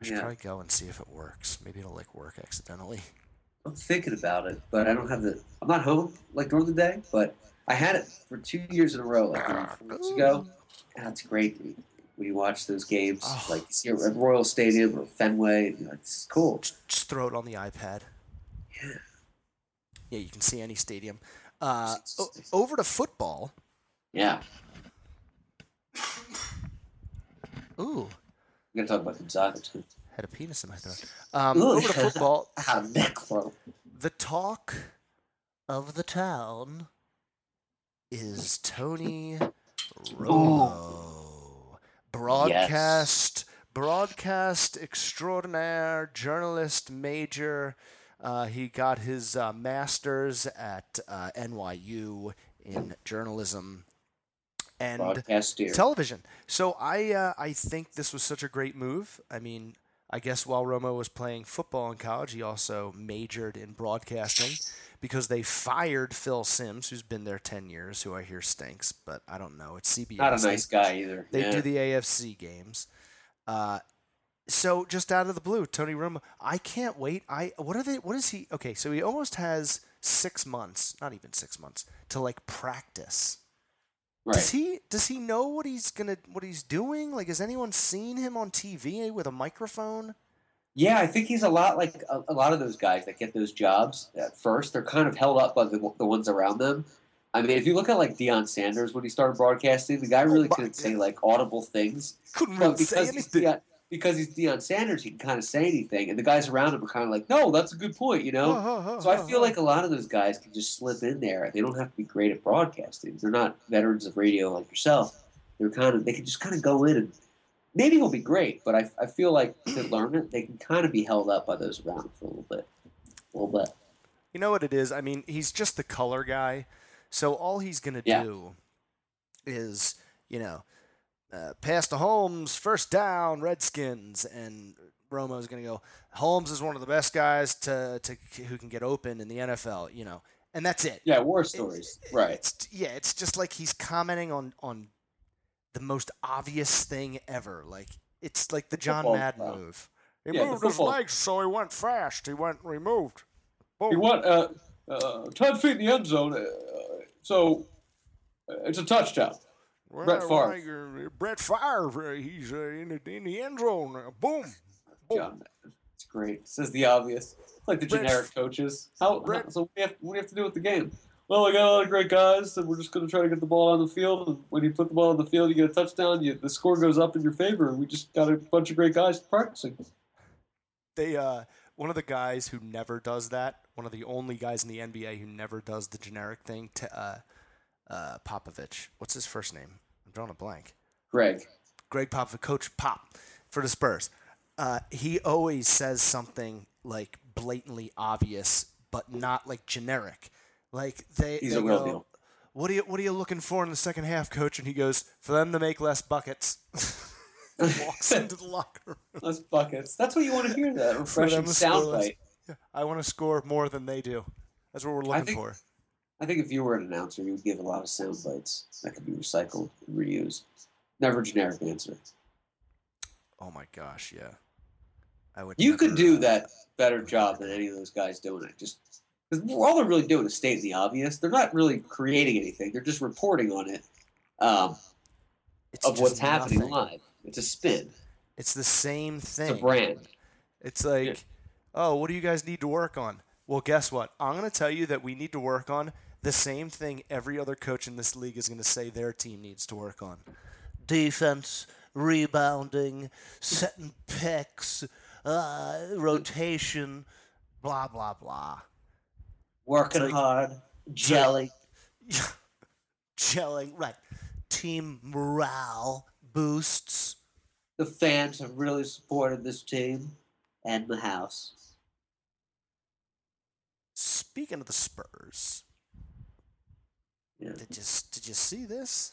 Speaker 2: I should
Speaker 1: Yeah.
Speaker 2: probably go and see if it works. Maybe it'll like work accidentally.
Speaker 1: I'm thinking about it, but I don't have the. I'm not home like during the day, but I had it for two years in a row, like four months ago. That's great dude. When you watch those games,
Speaker 2: Oh.
Speaker 1: like you see at Royal Stadium or Fenway. Know, it's cool.
Speaker 2: Just, throw it on the iPad.
Speaker 1: Yeah.
Speaker 2: Yeah, you can see any stadium. Uh, o- over to football.
Speaker 1: Yeah.
Speaker 2: Ooh,
Speaker 1: We're gonna talk about Gonzaga too.
Speaker 2: had a penis in my throat. Um,
Speaker 1: Ooh.
Speaker 2: over to football.
Speaker 1: Neck.
Speaker 2: The talk of the town is Tony Romo. Broadcast, broadcast extraordinaire, journalist major. Uh, he got his uh, master's at uh, NYU in journalism and television. So I uh, I think this was such a great move. I mean, I guess while Romo was playing football in college, he also majored in broadcasting because they fired Phil Simms, who's been there ten years, who I hear stinks, but I don't know. It's CBS.
Speaker 1: Not a nice guy either.
Speaker 2: They
Speaker 1: yeah.
Speaker 2: do the AFC games. Uh, so just out of the blue, Tony Romo. I can't wait. I what are they? What is he? Okay, so he almost has six months, not even six months, to like practice. Does he does he know what he's gonna what he's doing? Like, has anyone seen him on TV with a microphone?
Speaker 1: Yeah, I think he's a lot like a, a lot of those guys that get those jobs at first. They're kind of held up by the, the ones around them. I mean, if you look at like Deion Sanders when he started broadcasting, the guy oh, really
Speaker 2: Oh
Speaker 1: couldn't say like audible things.
Speaker 2: Couldn't really say
Speaker 1: because he's,
Speaker 2: anything.
Speaker 1: Deion, because he's Deion Sanders, he can kind of say anything, and the guys around him are kind of like, "No, that's a good point," you know. So I feel like a lot of those guys can just slip in there. They don't have to be great at broadcasting. They're not veterans of radio like yourself. They're kind of they can just kind of go in and maybe he'll be great, but I, I feel like to learn it, they can kind of be held up by those around for a little bit, a little bit.
Speaker 2: You know what it is? I mean, he's just the color guy. So all he's gonna
Speaker 1: Yeah.
Speaker 2: do is, you know, uh, pass to Holmes, first down, Redskins, and Romo's gonna go. Holmes is one of the best guys to, to who can get open in the NFL. You know, and that's it.
Speaker 1: Yeah, war stories, right?
Speaker 2: It's, yeah, it's just like he's commenting on on the most obvious thing ever. Like it's like the John
Speaker 1: Football
Speaker 2: Madden
Speaker 1: style.
Speaker 2: move. He
Speaker 1: Yeah,
Speaker 2: moved his legs, so he went fast. He went removed. Boom.
Speaker 1: He went uh, uh, ten feet in the end zone, uh, so uh, it's a touchdown. Brett
Speaker 2: Well,
Speaker 1: Favre.
Speaker 2: like, uh, Brett Favre, uh, he's uh, in, the, in the end zone. Uh, boom. Boom.
Speaker 1: John Madden. It's great. It says the obvious. It's like the
Speaker 2: Brett-
Speaker 1: generic coaches. How,
Speaker 2: Brett-
Speaker 1: so what do, have, what do you have to do with the game? Well, we got a lot of great guys, and we're just going to try to get the ball on the field. And when you put the ball on the field, you get a touchdown. You, the score goes up in your favor. And we just got a bunch of great guys practicing.
Speaker 2: They uh, one of the guys who never does that. One of the only guys in the NBA who never does the generic thing. To uh, uh, Popovich. What's his first name? I'm drawing a blank.
Speaker 1: Gregg.
Speaker 2: Gregg Popovich, Coach Pop for the Spurs. Uh, he always says something like blatantly obvious, but not like generic. Like they,
Speaker 1: He's
Speaker 2: they
Speaker 1: a real
Speaker 2: go,
Speaker 1: deal.
Speaker 2: What are you What are you looking for in the second half, Coach? And he goes, for them to make less buckets. Walks into the locker room.
Speaker 1: Those buckets. That's what you want to hear. That refreshing
Speaker 2: to score
Speaker 1: soundbite.
Speaker 2: Yeah, I want to score more than they do. That's what we're looking
Speaker 1: think-
Speaker 2: for.
Speaker 1: I think if you were an announcer, you would give a lot of sound bites that could be recycled and reused. Never a generic answer.
Speaker 2: Oh my gosh, yeah. I would.
Speaker 1: You
Speaker 2: never,
Speaker 1: could do
Speaker 2: uh,
Speaker 1: that better job than any of those guys doing it. Just because all they're really doing is stating the obvious. They're not really creating anything. They're just reporting on it um,
Speaker 2: it's
Speaker 1: of what's happening
Speaker 2: nothing.
Speaker 1: live. It's a spin.
Speaker 2: It's the same
Speaker 1: It's
Speaker 2: thing.
Speaker 1: a brand.
Speaker 2: It's like,
Speaker 1: Yeah.
Speaker 2: oh, what do you guys need to work on? Well, guess what? I'm going to tell you that we need to work on the same thing every other coach in this league is going to say their team needs to work on defense, rebounding, setting picks, uh, rotation, blah, blah, blah.
Speaker 1: Working
Speaker 2: like-
Speaker 1: hard, jelly.
Speaker 2: Gelling, right. Team morale boosts.
Speaker 1: The fans have really supported this team and the house.
Speaker 2: Speaking of the Spurs,
Speaker 1: Yeah.
Speaker 2: Did you did you see this?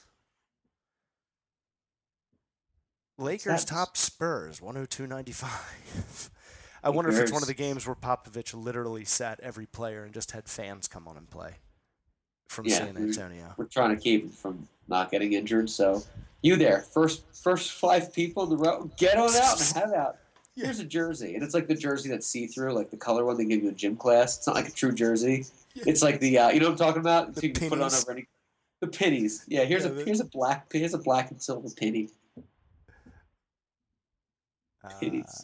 Speaker 2: Lakers
Speaker 1: That's-
Speaker 2: top Spurs 102.95. I wonder if it's one of the games where Popovich literally sat every player and just had fans come on and play from
Speaker 1: Yeah,
Speaker 2: San Antonio.
Speaker 1: We're trying to keep him from not getting injured. So you there, first first five people in the row, get on out and have out.
Speaker 2: Yeah.
Speaker 1: Here's a jersey, and it's like the jersey that's see through, like the color one they give you in gym class. It's not like a true jersey.
Speaker 2: Yeah.
Speaker 1: It's like the uh, you know what I'm talking about.
Speaker 2: The
Speaker 1: so you can put it on
Speaker 2: pennies.
Speaker 1: over any. The pennies, yeah. Here's
Speaker 2: Yeah,
Speaker 1: a
Speaker 2: the-
Speaker 1: here's a black here's a black and silver penny. pennies.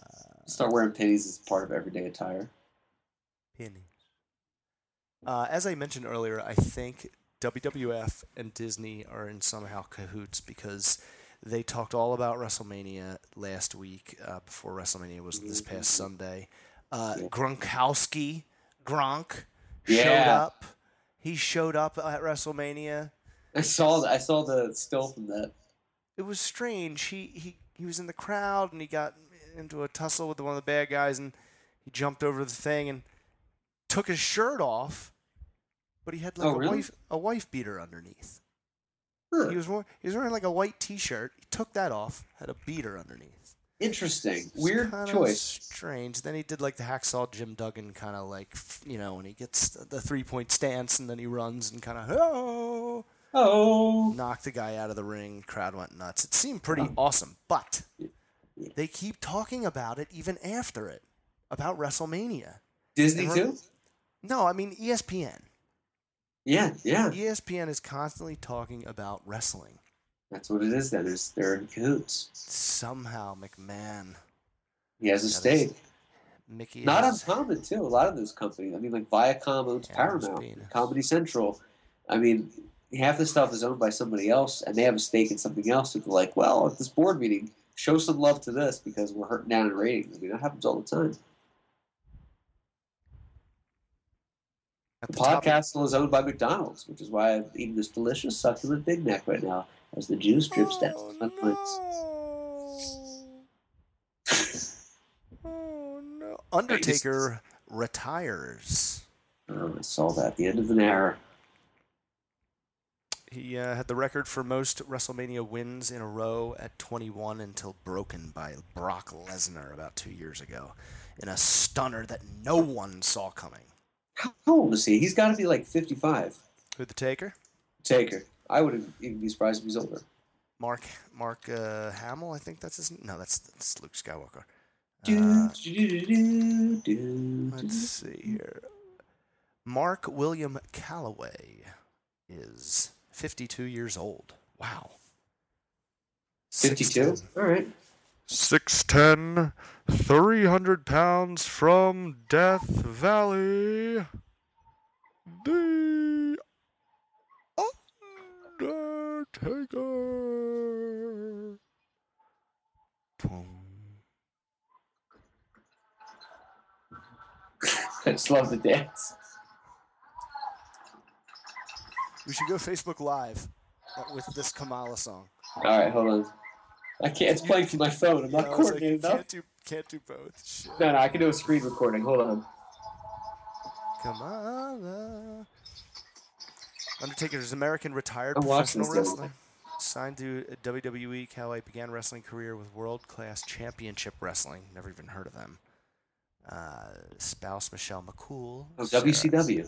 Speaker 1: Start wearing pennies as part of everyday attire.
Speaker 2: pennies. Uh, as I mentioned earlier, I think WWF and Disney are in somehow cahoots because They talked all about WrestleMania last week uh, before WrestleMania was this past Sunday. Uh. Gronkowski, Gronk, showed
Speaker 1: Yeah.
Speaker 2: up. He showed up at WrestleMania.
Speaker 1: I saw I saw the still from that.
Speaker 2: It was strange. He he he was in the crowd and he got into a tussle with one of the bad guys and he jumped over the thing and took his shirt off, but he had like
Speaker 1: Oh,
Speaker 2: a
Speaker 1: really?
Speaker 2: wife a wife beater underneath.
Speaker 1: Huh.
Speaker 2: He was wearing, he was wearing like a white T-shirt. He took that off, had a beater underneath.
Speaker 1: Interesting. Weird choice.
Speaker 2: Strange. Then he did like the hacksaw Jim Duggan kind of like you know when he gets the three point stance and then he runs and kind of oh
Speaker 1: Oh.
Speaker 2: knocked the guy out of the ring. Crowd went nuts. It seemed pretty awesome, but they keep talking about it even after it about WrestleMania.
Speaker 1: Disney too?
Speaker 2: No, I mean ESPN.
Speaker 1: Yeah, yeah.
Speaker 2: ESPN is constantly talking about wrestling.
Speaker 1: That's what it is. That is, Is they're in cahoots.
Speaker 2: Somehow McMahon,
Speaker 1: He has a stake.
Speaker 2: Mickey,
Speaker 1: Not
Speaker 2: has-
Speaker 1: uncommon too. A lot of those companies. I mean, like Viacom owns
Speaker 2: Yeah,
Speaker 1: Paramount, Comedy Central. I mean, half the stuff is owned by somebody else, and they have a stake in something else. So they're like, well, at this board meeting, show some love to this because we're hurting down in ratings. I mean, that happens all the time.
Speaker 2: at
Speaker 1: The
Speaker 2: the top-
Speaker 1: podcast is owned by McDonald's, which is why I'm eating this delicious succulent Big Mac right now as the juice drips down
Speaker 2: Oh,
Speaker 1: my plates.
Speaker 2: Oh no! Undertaker retires.
Speaker 1: Oh, I saw that. The end of an era.
Speaker 2: He uh, had the record for most WrestleMania wins in a row at 21 until broken by Brock Lesnar about two years ago in a stunner that no one saw coming.
Speaker 1: How old is he? He's got to be like 55.
Speaker 2: Who the Taker?
Speaker 1: Taker. I wouldn't even be surprised if he's older.
Speaker 2: Mark Mark uh, Hamill, I think that's his. No, that's, that's Luke Skywalker.
Speaker 1: Do,
Speaker 2: Uh,
Speaker 1: do, do, do, do,
Speaker 2: let's see here. Mark William Calaway is 52 years old. Wow.
Speaker 1: 52? All right.
Speaker 2: 6'10", 300 pounds from Death Valley. The Undertaker. Boom.
Speaker 1: I just love the dance.
Speaker 2: We should go Facebook Live uh, with this Kamala song.
Speaker 1: All right, hold on. I can't. It's playing from my phone. I'm not
Speaker 2: I was like,
Speaker 1: enough.
Speaker 2: can't do, can't do both. Shit.
Speaker 1: No, no, I can do a screen recording. Hold on.
Speaker 2: Kamala. Undertaker is American retired
Speaker 1: I watched
Speaker 2: professional wrestler. Signed to WWE, Calaway began wrestling career with World Class Championship Wrestling. Never even heard of them. Uh, spouse Michelle McCool.
Speaker 1: Oh,
Speaker 2: Sarah-
Speaker 1: WCW.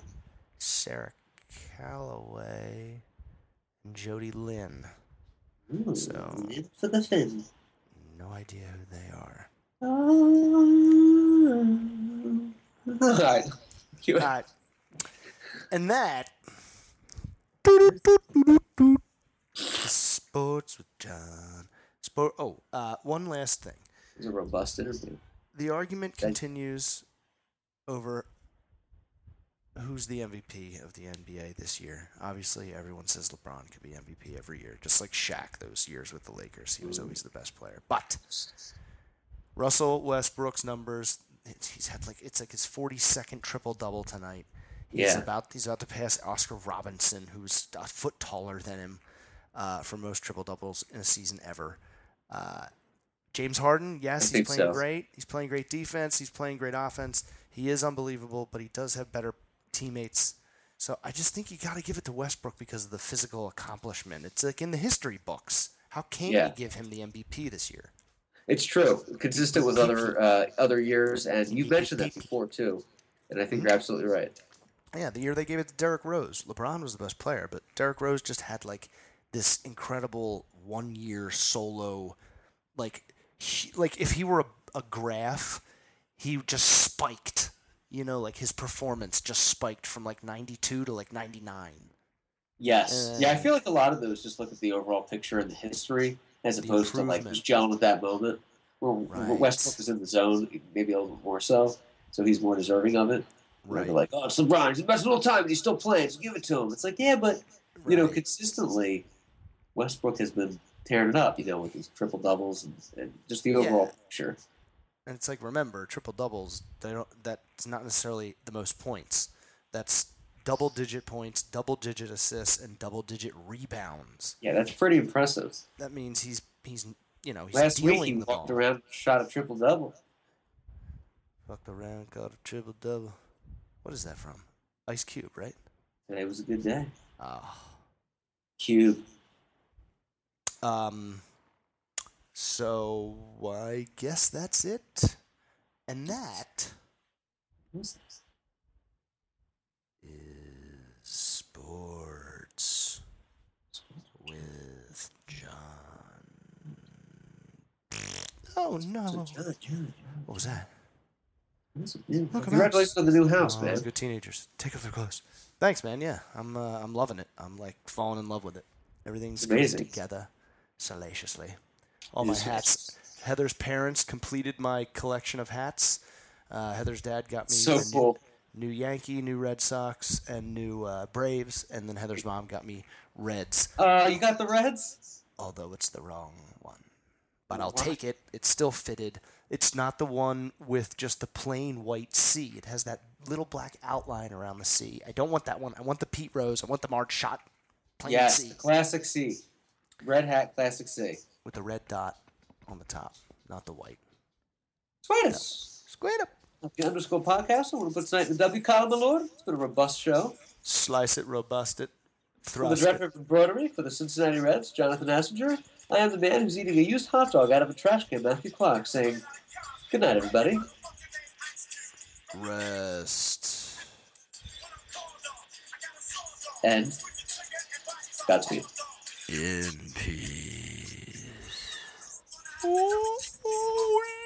Speaker 2: Sarah Calaway. And Jody Lynn.
Speaker 1: Ooh,
Speaker 2: So-
Speaker 1: live for the fin.
Speaker 2: No idea who they are.
Speaker 1: All right. Cue it.
Speaker 2: Alright. And that. Sports with Jon. Sport. Oh, uh, one last thing.
Speaker 1: It a robust interview.
Speaker 2: The argument continues over who's the MVP of the NBA this year. Obviously, everyone says LeBron could be MVP every year, just like Shaq those years with the Lakers. He was always the best player. But Russell Westbrook's numbers, he's had like it's like his 42nd triple double tonight. He's
Speaker 1: Yeah.
Speaker 2: about he's about to pass Oscar Robertson, who's a foot taller than him, uh, for most triple doubles in a season ever. Uh, James Harden, yes, he's playing
Speaker 1: so.
Speaker 2: great. He's playing great defense. He's playing great offense. He is unbelievable, but he does have better teammates. So I just think you got to give it to Westbrook because of the physical accomplishment. It's like in the history books. How can
Speaker 1: Yeah.
Speaker 2: you give him the MVP this year?
Speaker 1: It's true, consistent with other uh, other years, and you mentioned that before too, and I think you're absolutely right.
Speaker 2: Yeah, the year they gave it to Derrick Rose. LeBron was the best player, but Derrick Rose just had like this incredible one year solo like he, like if he were a, a graph, he just spiked. You know, like his performance just spiked from like 92 to like 99.
Speaker 1: Yes,
Speaker 2: Uh,
Speaker 1: yeah, I feel like a lot of those just look at the overall picture and the history as
Speaker 2: The
Speaker 1: opposed to like just gelling with that moment. Where,
Speaker 2: Right.
Speaker 1: Westbrook is in the zone, maybe a little bit more so, so he's more deserving of it. Where They're like, oh, it's LeBron, he's the best of all time, he's still playing, so give it to him. It's like, yeah, but you know, consistently, Westbrook has been tearing it up, you know, with his triple doubles and, and just the overall
Speaker 2: Yeah.
Speaker 1: picture.
Speaker 2: And it's like remember, triple doubles. They don't. That's not necessarily the most points. That's double digit points, double digit assists, and double digit rebounds.
Speaker 1: Yeah, that's pretty impressive.
Speaker 2: That means he's he's you know he's
Speaker 1: Last week he
Speaker 2: the
Speaker 1: walked
Speaker 2: ball.
Speaker 1: around, shot a triple double.
Speaker 2: Fucked around, got a triple double. What is that from? Ice Cube, right?
Speaker 1: Today was a good day.
Speaker 2: Ah.
Speaker 1: Cube.
Speaker 2: Um. So I guess that's it, and that is sports with Jon. Oh no! What was that?
Speaker 1: What's up, dude?
Speaker 2: Look,
Speaker 1: Congratulations on the new house,
Speaker 2: Oh,
Speaker 1: man.
Speaker 2: Good teenagers. Take off their clothes. Thanks, man. Yeah, I'm. Uh, I'm loving it. I'm like falling in love with it. Everything's coming together salaciously. All my hats. Heather's parents completed my collection of hats. Uh, Heather's dad got me
Speaker 1: So
Speaker 2: a new-
Speaker 1: cool.
Speaker 2: new, Yankee, new Red Sox, and new uh, Braves, and then Heather's mom got me Reds.
Speaker 1: Uh, you got the Reds?
Speaker 2: Although it's the wrong one, but I'll take it. It's still fitted. It's not the one with just the plain white C. It has that little black outline around the C. I don't want that one. I want the Pete Rose. I want the Marge Schott plain
Speaker 1: Yes,
Speaker 2: C
Speaker 1: classic C. Red hat, classic C.
Speaker 2: with the red dot on the top, not the white.
Speaker 1: Tweet us.
Speaker 2: Squid up.
Speaker 1: The underscore podcast. I want to put tonight in the W column, my lord. It's been a robust show.
Speaker 2: Slice it, robust it,
Speaker 1: For the director of embroidery for the Cincinnati Reds, Jonathan Assinger, I am the man who's eating a used hot dog out of a trash can, Matthew Clark, saying, Good night, everybody.
Speaker 2: Rest.
Speaker 1: And Godspeed.
Speaker 2: In peace.
Speaker 6: Baby,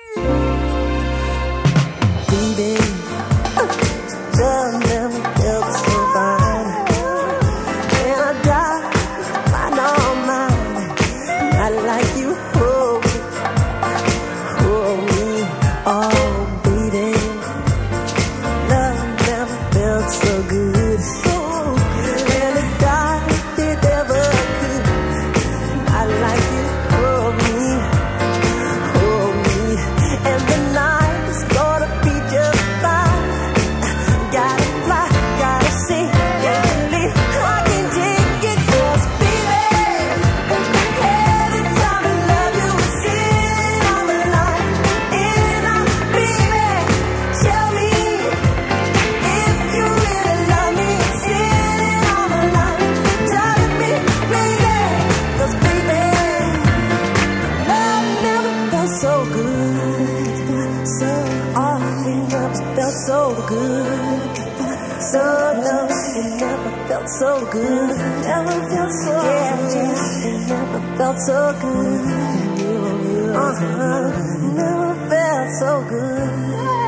Speaker 6: felt so good. Never felt so good. It never felt so good. Uh-huh. Never felt so good.